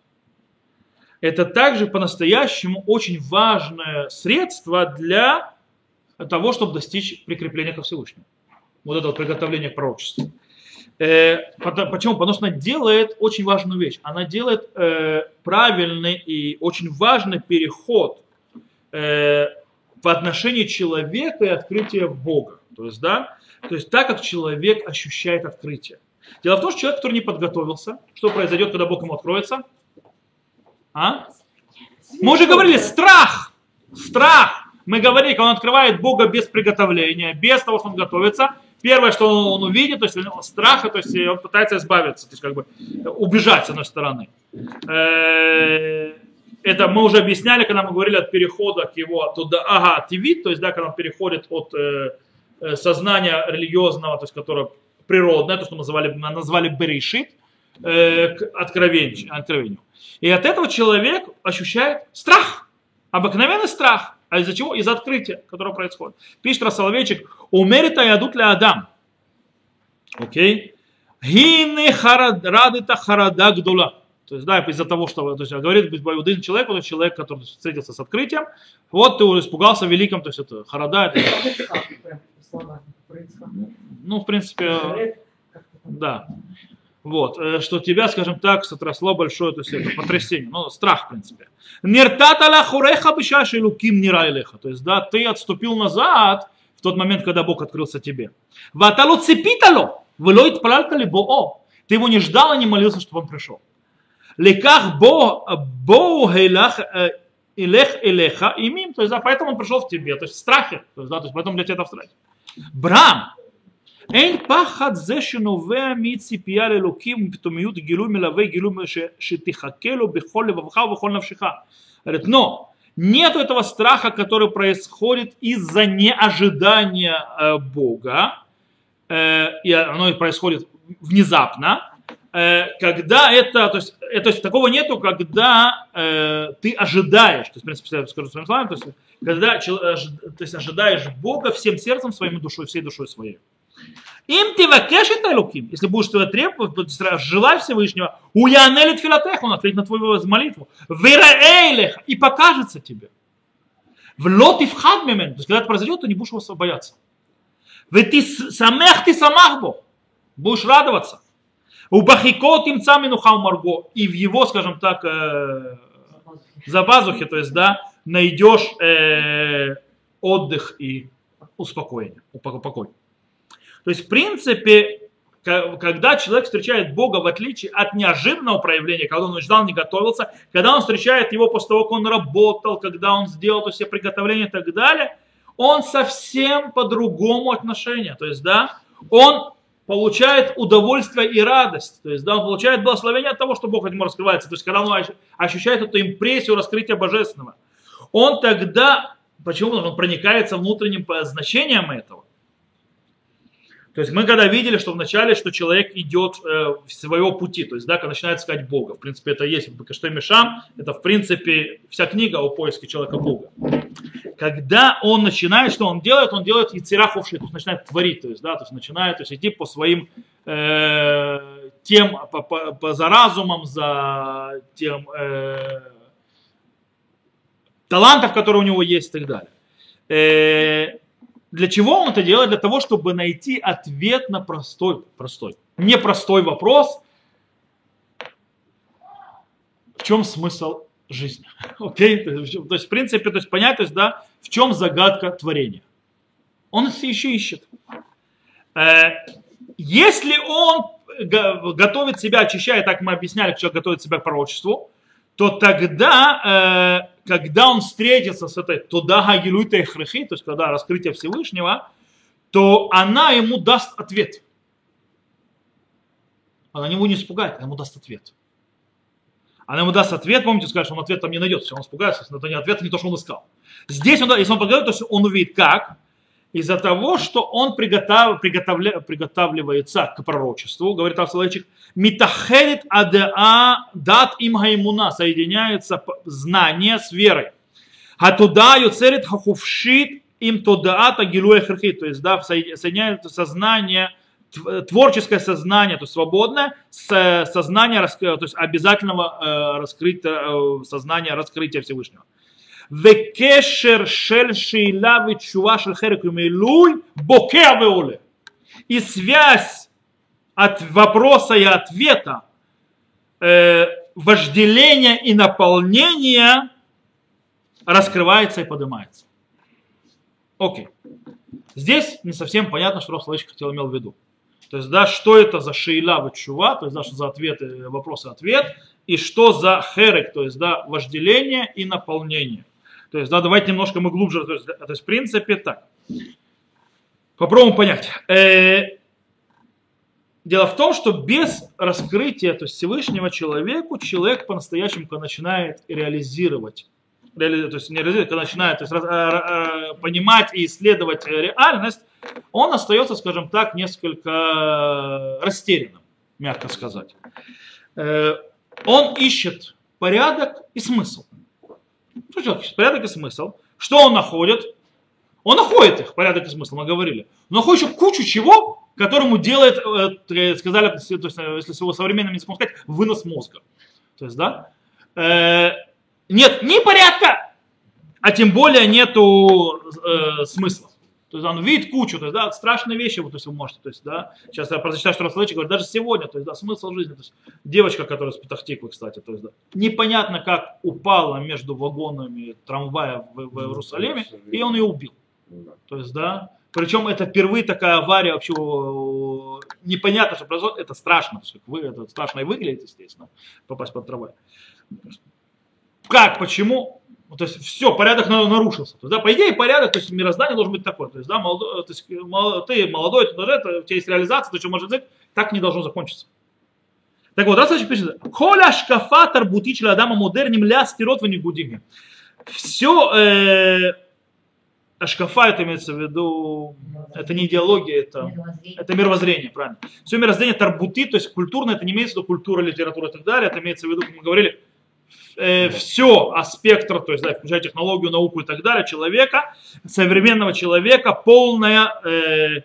Это также по-настоящему очень важное средство для того, чтобы достичь прикрепления ко Всевышнему. Вот это вот приготовление к пророчеству. Э, почему? Потому что она делает очень важную вещь. Она делает э, правильный и очень важный переход э, в отношении человека и открытия Бога. То есть, да, то есть так, как человек ощущает открытие. Дело в том, что человек, который не подготовился, что произойдет, когда Бог ему откроется? А? Мы уже говорили, страх! Страх! Мы говорили, когда он открывает Бога без приготовления, без того, что он готовится, первое, что он увидит, то есть страха, то есть он пытается избавиться, то есть как бы убежать с одной стороны. Э, это мы уже объясняли, когда мы говорили от перехода к его туда, ага, тивит, то есть, да, когда он переходит от э, э, сознания религиозного, то есть, которое природное, то, что мы назвали, мы назвали берешит, к откровению, откровению. И от этого человек ощущает страх, обыкновенный страх. А из-за чего? Из-за открытия, которое происходит. Пишет Расоловейчик, умерита ядут ли Адам. Окей? Гине радита харада гдула. То есть, да, из-за того, что то есть, говорит один человек, вот человек, который встретился с открытием, вот ты испугался великом, то есть это харада. Это... Ну, в принципе, да. Вот, э, что тебя, скажем так, сотрясло большое, то есть это потрясение, ну, страх, в принципе. Нертатала хуреха бешаши луким нирайлеха. То есть, да, ты отступил назад в тот момент, когда Бог открылся тебе. Ватало цепитало, влоит плальтали боо. Ты его не ждал и не молился, чтобы он пришел. Леках бо, бо илех элеха имим. То есть, да, поэтому он пришел в тебе. То есть, в страхе. То есть, да, то есть, поэтому для тебя это в страхе. Брам, אין פחד זה שנובע מציפייה לאלוקים ופתאומיות גילוי מלווה גילוי שתחכה לו בכל לבבך ובכל נפשך. Говорит, но нет этого страха, который происходит из-за неожидания э, Бога, э, и оно происходит внезапно, э, когда это, то есть, э, то есть такого нету, когда э, ты ожидаешь, то есть, в принципе, скажу своим словами, то есть, когда то есть, ожидаешь Бога всем сердцем, своей душой, всей душой своей. Им ты вакешит Элуким, если будешь тебя требовать, желай Всевышнего, у Янелит Филатех, он ответит на твою молитву, Вераэйлех, и покажется тебе. В лот и в хад то есть когда это произойдет, ты не будешь его бояться. В ты самех ты самахбо, будешь радоваться. У бахикот им цаминухау марго, и в его, скажем так, э, за пазухи, то есть, да, найдешь э, отдых и успокоение, покой. То есть, в принципе, когда человек встречает Бога, в отличие от неожиданного проявления, когда он ждал, не готовился, когда он встречает его после того, как он работал, когда он сделал все приготовления и так далее, он совсем по-другому отношение. То есть, да, он получает удовольствие и радость. То есть, да, он получает благословение от того, что Бог от него раскрывается. То есть, когда он ощущает эту импрессию раскрытия божественного, он тогда, почему? Он проникается внутренним значением этого. То есть мы когда видели, что вначале, что человек идет э, своего пути, то есть, да, когда начинает искать Бога. В принципе, это есть Бакаште Мишам, это, в принципе, вся книга о поиске человека Бога. Когда он начинает, что он делает? Он делает яцераховший, то есть начинает творить, то есть, да, то есть начинает то есть, идти по своим э, тем, по, по, по, за разумом, за тем э, талантов, которые у него есть и так далее. Э, для чего он это делает? Для того, чтобы найти ответ на простой, простой, непростой вопрос. В чем смысл жизни? Окей? То есть, в принципе, то есть понять, то есть, да, в чем загадка творения. Он еще ищет. Э, если он готовит себя, очищает, так мы объясняли, человек готовит себя к пророчеству, то тогда, э, когда он встретится с этой туда гагилуйта хрехи, то есть когда раскрытие Всевышнего, то она ему даст ответ. Она его не испугает, она ему даст ответ. она ему даст ответ, помните, скажет, что он ответ там не найдет, он испугается, если это не ответ, не то, что он искал. Здесь, он, если он поговорит, то есть он увидит как, из-за того, что он приготав, приготовля, приготавливается к пророчеству, говорит Авсалайчик, митахедит адеа дат им хаймуна, соединяется знание с верой. А туда юцерит хахувшит им тодаата гилуя то есть да, соединяется сознание, творческое сознание, то есть свободное, с сознание, то есть обязательного э, раскрытия, э, сознания раскрытия Всевышнего векешер шель шейла вичува шель херек милуй боке веоле. И связь от вопроса и ответа, э, вожделения и наполнения раскрывается и поднимается. Окей. Здесь не совсем понятно, что рослович хотел имел в виду. То есть, да, что это за шейла вычува, то есть, да, что за ответы, э, вопрос и ответ, и что за херек, то есть, да, вожделение и наполнение. То есть, да, давайте немножко мы глубже, то есть, то есть в принципе так. Попробуем понять. Э, дело в том, что без раскрытия то есть Всевышнего человеку, человек по-настоящему начинает реализировать то есть не реализует, когда начинает то есть, э, понимать и исследовать реальность, он остается, скажем так, несколько растерянным, мягко сказать. Э, он ищет порядок и смысл. Ищет? Порядок и смысл. Что он находит? Он находит их, порядок и смысл, мы говорили. Но находит еще кучу чего, которому делает, э, сказали, то есть, если с его современным языком сказать, вынос мозга. То есть, да, нет ни порядка, а тем более нету э, смысла. То есть он видит кучу, то есть, да, страшные вещи, вот, то есть вы можете, то есть, да, сейчас я прочитаю, что Рассловичек говорит, даже сегодня, то есть, да, смысл жизни, то есть, девочка, которая с Петахтиквы, кстати, то есть, да, непонятно, как упала между вагонами трамвая в, в Иерусалиме, и он ее убил. То есть, да, причем это впервые такая авария вообще непонятно, что произошло, это страшно, вы, это страшно и выглядит, естественно, попасть под трамвай. Как, почему? Ну, то есть все, порядок нарушился. То есть, да, по идее, порядок, то есть мироздание должен быть такой. То есть, да, молодой, то есть, ты молодой, ты, это, у тебя есть реализация, то, что может быть, так не должно закончиться. Так вот, раз пишет, Коля шкафа тарбутичля Адама модерним ля стирот гудиме. Все, э, шкафа это имеется в виду, это не идеология, это мировоззрение, это мировоззрение правильно. Все мировоззрение тарбути, то есть культурно, это не имеется в виду культура, литература и так далее, это имеется в виду, как мы говорили, э, все а спектр, то есть, да, включая технологию, науку и так далее, человека, современного человека, полная э,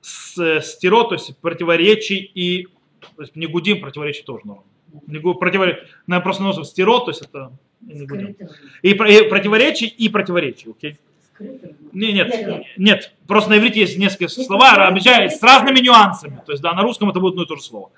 с, стеро, то есть противоречий и, то есть не гудим, противоречий тоже норм. Не противоречий, наверное, просто нужно стеро, то есть это не гудим. И, и противоречий и противоречий, окей? Не, нет, нет, нет, просто на иврите есть несколько слов, обещаю, с разными нюансами. То есть, да, на русском это будет одно и то же слово.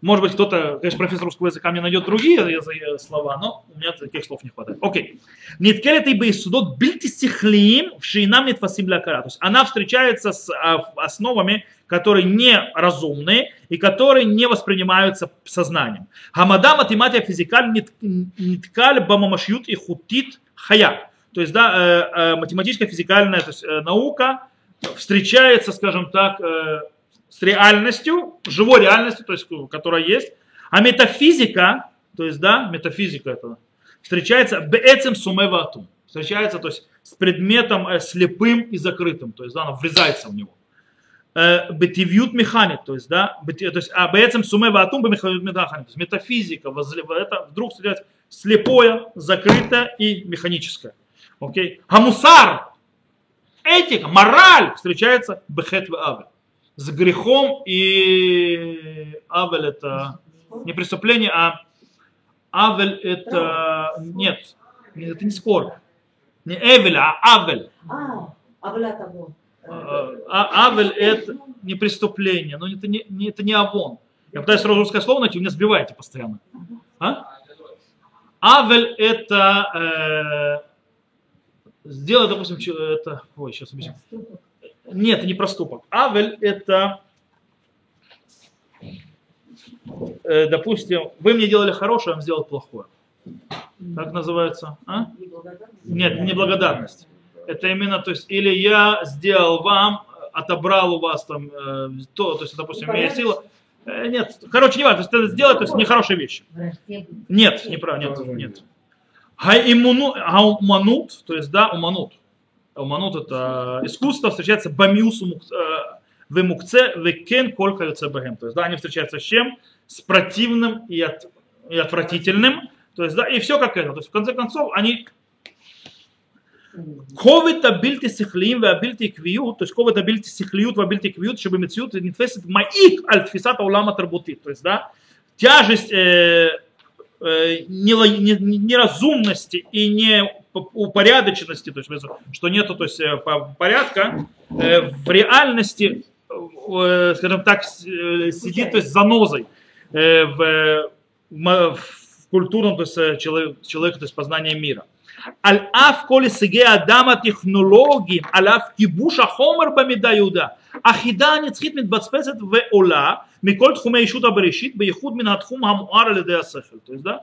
Может быть, кто-то, конечно, профессор русского языка мне найдет другие слова, но у меня таких слов не хватает. Окей. Ниткелет и судот бильти стихлиим в шейнам нитфасим То есть она встречается с а, основами, которые не разумные и которые не воспринимаются сознанием. Хамада математия физикаль ниткаль бамамашют и хутит хая. То есть, да, э, э, математическая физикальная то есть, э, наука встречается, скажем так, с реальностью, живой реальностью, то есть, которая есть. А метафизика, то есть, да, метафизика это встречается беэцем сумеватум. Встречается, то есть, с предметом э, слепым и закрытым, то есть, да, она врезается в него. Э, бетивют механик, то есть, да, то есть, а беэцем сумеватум бемеханит механик, то есть, метафизика, это вдруг встречается слепое, закрытое и механическое. Окей. Хамусар, этика, мораль встречается бехет в авель с грехом и авель это не преступление, а авель это нет, это не скорбь. Не эвель, а авель. А, а авель это не преступление, но это не, не, это не авон. Я пытаюсь русское слово найти, вы меня сбиваете постоянно. А? Авель это э, сделать, допустим, это, ой, сейчас объясню. Нет, не проступок. Авель это, э, допустим, вы мне делали хорошее, я вам сделал плохое. Как называется? А? Нет, не благодарность. Это именно, то есть, или я сделал вам, отобрал у вас там э, то, то есть, допустим, моя сила, Э, нет, короче, не важно, то есть это сделать, то есть нехорошие вещи. Нет, неправильно, нет, нет. Хауманут, то есть, да, уманут. Уманут это искусство, встречается бамиус э, вемукце векен коль бахем. То есть, да, они встречаются с чем? С противным и, от, и отвратительным. То есть, да, и все как это. То есть, в конце концов, они Ковит абильти сихлиим ве абильти квиют, то есть ковит абильти сихлиют ве абильти квиют, чтобы мецют не тфесит маик альтфисата улама тарбути. То есть, да, тяжесть э, Э, неразумности и не упорядоченности, то есть что нету то есть, э, порядка, э, в реальности, скажем так, сидит то есть, занозой в, в культурном то есть, человека, то есть познания мира. Аль-Аф коли сиге Адама технологии, аль-Аф кибуша хомар бамидаюда. החומר במידה יהודה, החידה הנצחית מתבצבצת ועולה מכל תחומי אישות הבראשית, בייחוד מן התחום המואר על ידי השכל. То есть, да,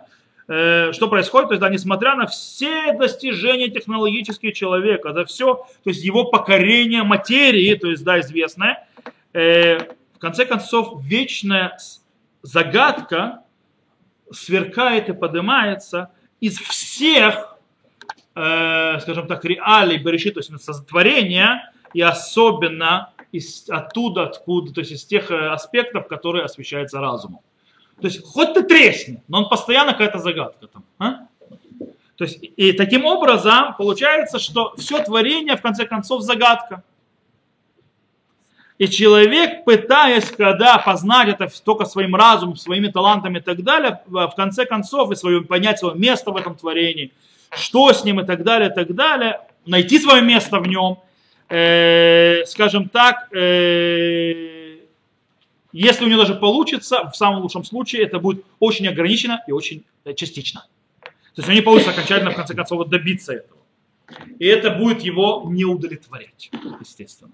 э, что происходит? То есть, да, несмотря на все достижения технологические человека, за все, то есть его покорение материи, то есть, да, известное, э, в конце концов, вечная с- загадка сверкает и поднимается из всех э, скажем так, реалий Берешит, то есть сотворения, и особенно из, оттуда, откуда, то есть из тех э, аспектов, которые освещаются разумом. То есть хоть ты тресни, но он постоянно какая-то загадка там. а? То есть и таким образом получается, что все творение в конце концов загадка. И человек, пытаясь, когда познать это только своим разумом, своими талантами и так далее, в конце концов, и свое, понять свое место в этом творении, что с ним и так далее, и так далее, найти свое место в нем, э, скажем так, э, если у него даже получится, в самом лучшем случае это будет очень ограничено и очень э, частично. То есть он не получится окончательно, в конце концов, добиться этого. И это будет его не удовлетворять, естественно.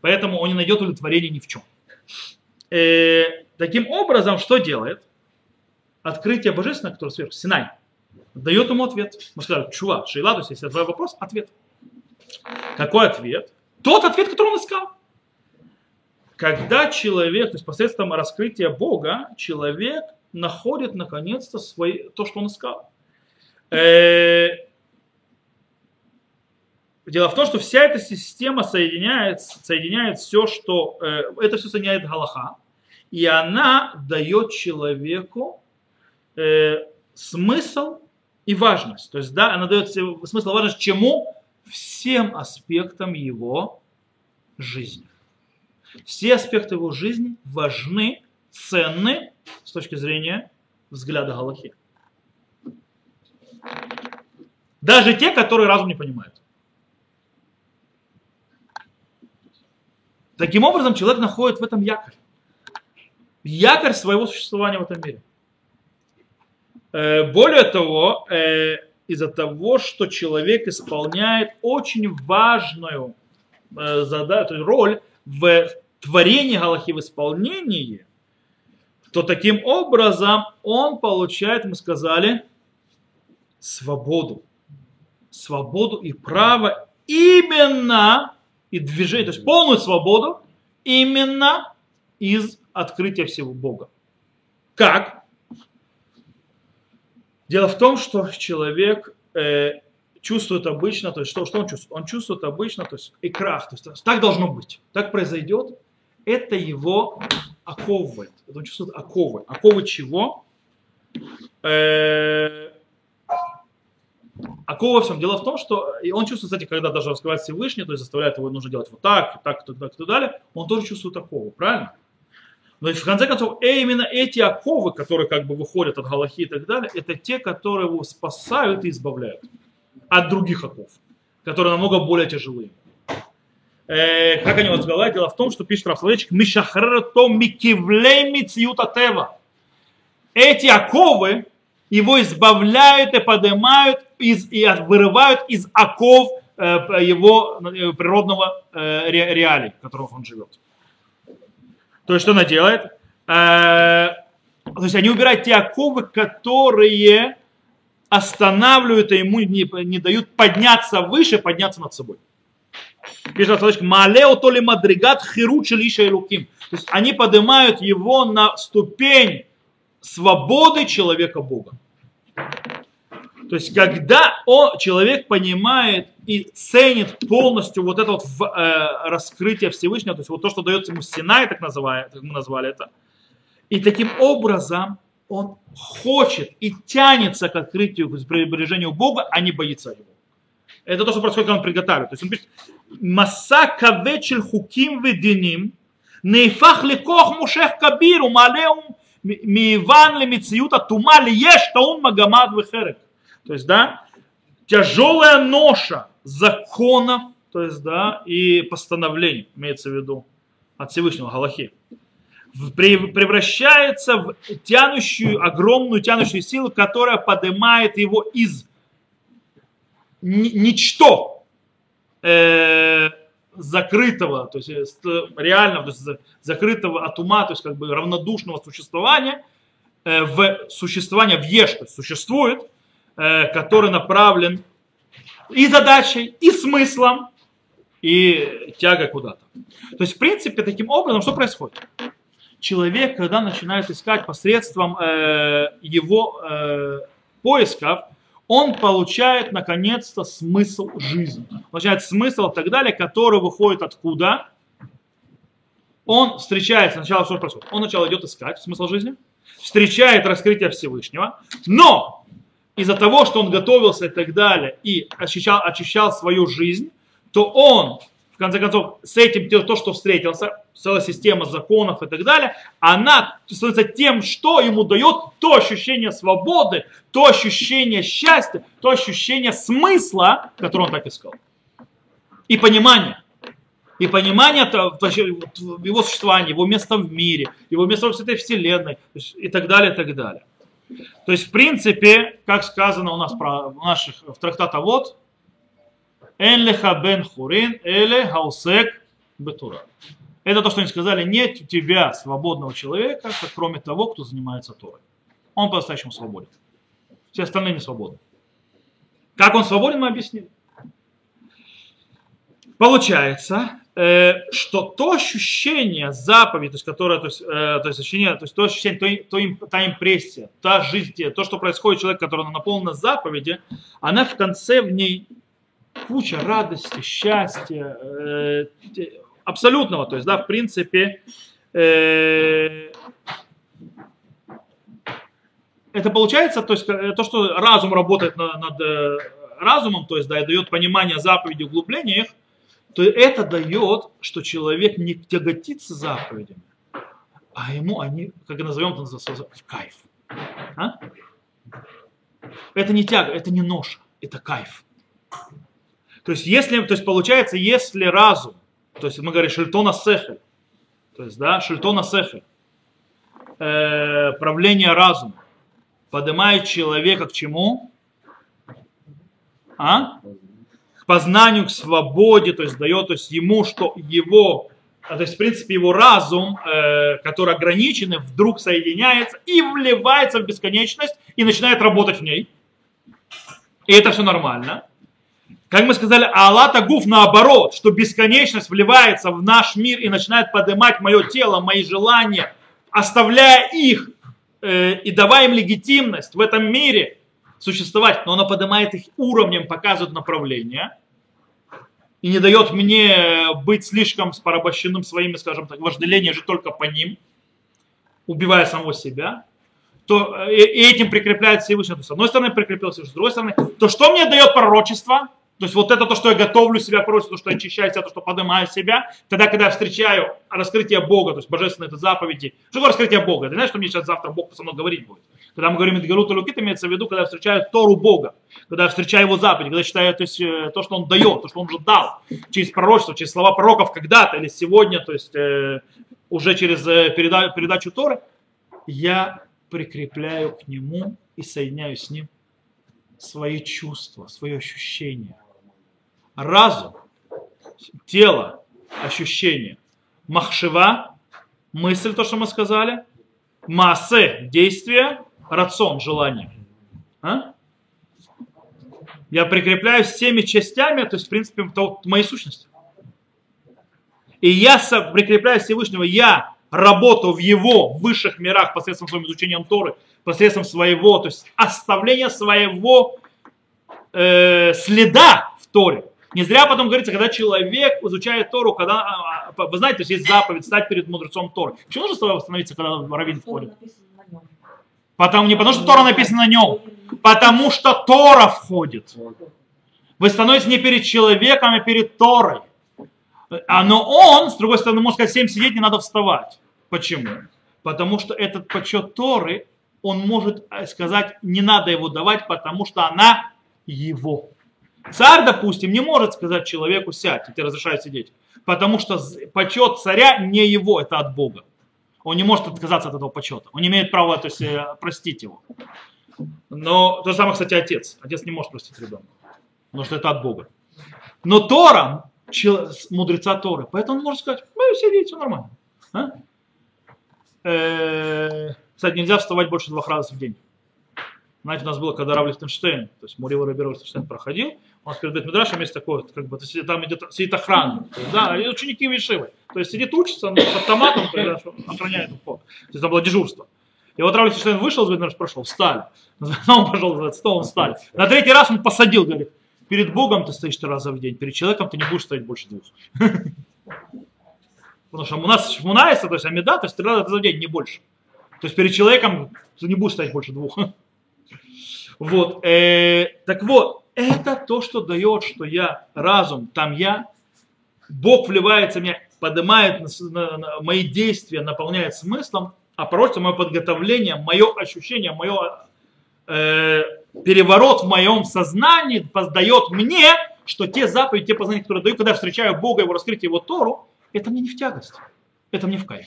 Поэтому он не найдет удовлетворения ни в чем. Э, таким образом, что делает? Открытие божественное, которое сверху, Синай, дает ему ответ. Мы сказали, чува, шейла, то есть если твой вопрос, ответ. Какой ответ? Тот ответ, который он искал. Когда человек, то есть посредством раскрытия Бога, человек находит наконец-то свои, то, что он искал. Э, Дело в том, что вся эта система соединяет, соединяет все, что... э, это все соединяет Галаха. И она дает человеку э, смысл и важность. То есть, да, она дает смысл и важность чему? Всем аспектам его жизни. Все аспекты его жизни важны, ценны с точки зрения взгляда Галахи. Даже те, которые разум не понимает. Таким образом, человек находит в этом якорь. Якорь своего существования в этом мире. Э, Более того, э, из-за того, что человек исполняет очень важную э, задачу, роль в творении Галахи в исполнении, то таким образом он получает, мы сказали, свободу. Свободу и право именно и движение, то есть полную свободу именно из открытия всего Бога. Как? Дело в том, что человек э, чувствует обычно, то есть что, что он чувствует? Он чувствует обычно, то есть и крах, то есть так должно быть, так произойдет, это его оковывает, это он чувствует оковы. Оковы чего? Э, оковы во всем. Дело в том, что и он чувствует, кстати, когда даже раскрывает Всевышний, то есть заставляет его нужно делать вот так, так, так, так, и так далее, он тоже чувствует оковы, правильно? Но в конце концов, э, именно эти оковы, которые как бы выходят от Галахи и так далее, это те, которые его спасают и избавляют от других оков, которые намного более тяжелые. Э, как они сказали, дело в том, что пишет Рафславечек, «Мишахрерто микивлей мициюта тева». Эти оковы его избавляют и поднимают из, и вырывают из оков э, его э, природного э, ре- реалий, в которых он живет. То есть что она делает? Э, то есть они убирают те оковы, которые останавливают и ему, не, не дают подняться выше, подняться над собой. Пишет Равсоловечка, Малео то ли мадригат хиручи лиша и луким. То есть они поднимают его на ступень свободы человека Бога. То есть, когда он, человек понимает и ценит полностью вот это вот в, э, раскрытие Всевышнего, то есть вот то, что дается ему Синай, так, называем, так мы назвали это, и таким образом он хочет и тянется к открытию, к приближению Бога, а не боится его. Это то, что происходит, когда он приготавливает. То есть он пишет, Маса кавечель хуким вединим, нейфах лекох мушех кабиру, малеум миван лемициюта тума лиеш таун магамад вехерек. То есть, да, тяжелая ноша законов, то есть, да, и постановлений, имеется в виду, от Всевышнего Галахи, превращается в тянущую, огромную тянущую силу, которая поднимает его из ничто э, закрытого, то есть реального, то есть закрытого от ума, то есть как бы равнодушного существования э, в существование в еш, то есть существует, Э, который направлен и задачей, и смыслом, и тяга куда-то. То есть, в принципе, таким образом, что происходит? Человек, когда начинает искать посредством э, его э, поисков, он получает наконец-то смысл жизни. Получает смысл и так далее, который выходит откуда? Он встречается, сначала что происходит? Он сначала идет искать смысл жизни, встречает раскрытие Всевышнего, но из-за того, что он готовился и так далее, и очищал, очищал свою жизнь, то он, в конце концов, с этим, то, что встретился, целая система законов и так далее, она становится тем, что ему дает то ощущение свободы, то ощущение счастья, то ощущение смысла, которое он так искал. И понимание. И понимание его существования, его места в мире, его места в этой вселенной и так далее, и так далее. То есть, в принципе, как сказано у нас про, в наших в трактата вот, «Эн леха бен хурин, эле хаусек бетура». Это то, что они сказали, нет у тебя свободного человека, кроме того, кто занимается Торой. Он по-настоящему свободен. Все остальные не свободны. Как он свободен, мы объяснили. Получается, что то ощущение заповеди, то есть, которое, то есть, э, то есть ощущение, то есть то ощущение, то, то, та импрессия, та жизнь, то, что происходит человек, который наполнен заповеди, она в конце в ней куча радости, счастья, э, абсолютного, то есть, да, в принципе, э, это получается, то есть, то, что разум работает над, над разумом, то есть, да, и дает понимание заповеди, углубление их, то это дает, что человек не тяготится заповедями, а ему они, как назовем это, в кайф. А? Это не тяга, это не ноша, это кайф. То есть, если, то есть получается, если разум, то есть мы говорим шельтона сехель, то есть, да, шельтона сехель, э, правление разума, поднимает человека к чему? А? Познанию, к свободе, то есть дает то есть ему, что его, а, то есть в принципе его разум, э, который ограниченный, вдруг соединяется и вливается в бесконечность и начинает работать в ней. И это все нормально. Как мы сказали, Аллата Гуф наоборот, что бесконечность вливается в наш мир и начинает поднимать мое тело, мои желания, оставляя их э, и давая им легитимность в этом мире – существовать, но она поднимает их уровнем, показывает направление и не дает мне быть слишком порабощенным своими, скажем так, вожделением жить только по ним, убивая самого себя, то э, и этим прикрепляет Всевышний. С одной стороны прикрепился, с другой стороны, то что мне дает пророчество? То есть вот это то, что я готовлю себя просить, то, что я очищаю себя, то, что поднимаю себя. Тогда, когда я встречаю раскрытие Бога, то есть божественные это заповеди. Что такое раскрытие Бога? Ты знаешь, что мне сейчас завтра Бог со мной говорить будет? Когда мы говорим Идгалут Лукит, имеется в виду, когда я встречаю Тору Бога, когда встречаю его заповеди, когда я читаю то, есть, э, то, что он дает, то, что он уже дал, через пророчество, через слова пророков когда-то или сегодня, то есть э, уже через э, переда- передачу Торы, я прикрепляю к нему и соединяю с ним свои чувства, свои ощущения. Разум, тело, ощущение. Махшева, мысль, то, что мы сказали. Массе, действие рацион, желание. А? Я прикрепляю всеми частями, то есть, в принципе, то, моей сущности. и я прикрепляю Всевышнего, я работаю в его высших мирах посредством своим изучением Торы, посредством своего, то есть оставления своего э, следа в Торе. Не зря потом говорится, когда человек изучает Тору, когда, а, а, вы знаете, то есть есть заповедь стать перед мудрецом Торы. Почему нужно восстановиться, когда раввин входит? написано? Потому, не потому что Тора написана на нем, потому что Тора входит. Вы становитесь не перед человеком, а перед Торой. А но он, с другой стороны, может сказать, всем сидеть, не надо вставать. Почему? Потому что этот почет Торы, он может э, сказать, не надо его давать, потому что она его. Царь, допустим, не может сказать человеку сядь, я тебе разрешаю сидеть. Потому что почет царя не его, это от Бога. Он не может отказаться от этого почета. Он не имеет права то есть, э, простить его. Но то же самое, кстати, отец. Отец не может простить ребенка. Потому что это от Бога. Но Тора, мудреца Торы, поэтому он может сказать, ну, сидите, все нормально. А? Э, Кстати, нельзя вставать больше двух раз в день. Знаете, у нас было, когда Рав Лихтенштейн, то есть Мурива Рабиров Лихтенштейн проходил, у нас перед Бетмидрашем есть такое, как бы, там идет, сидит охрана, да, и ученики Вишивы. То есть сидит, учится, но с автоматом когда охраняет вход. То есть там было дежурство. И вот Рав Лихтенштейн вышел из Бетмидрашем, прошел, встали. Он пошел за стол, встали. На третий раз он посадил, говорит, перед Богом ты стоишь три раза в день, перед человеком ты не будешь стоять больше двух. Потому что у нас шмунается, то есть амида, то есть три раза в день, не больше. То есть перед человеком ты не будешь стоять больше двух. Вот. э, так вот, это то, что дает, что я разум, там я, Бог вливается в меня, поднимает мои действия, наполняет смыслом, а пророчество, мое подготовление, мое ощущение, мое э, переворот в моем сознании дает мне, что те заповеди, те познания, которые даю, когда я встречаю Бога, его раскрытие, его Тору, это мне не в тягость, это мне в кайф.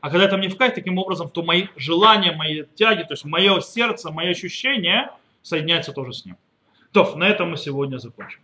А когда это мне в кайф, таким образом, то мои желания, мои тяги, то есть мое сердце, мои ощущения соединяются тоже с ним. То, на этом мы сегодня закончим.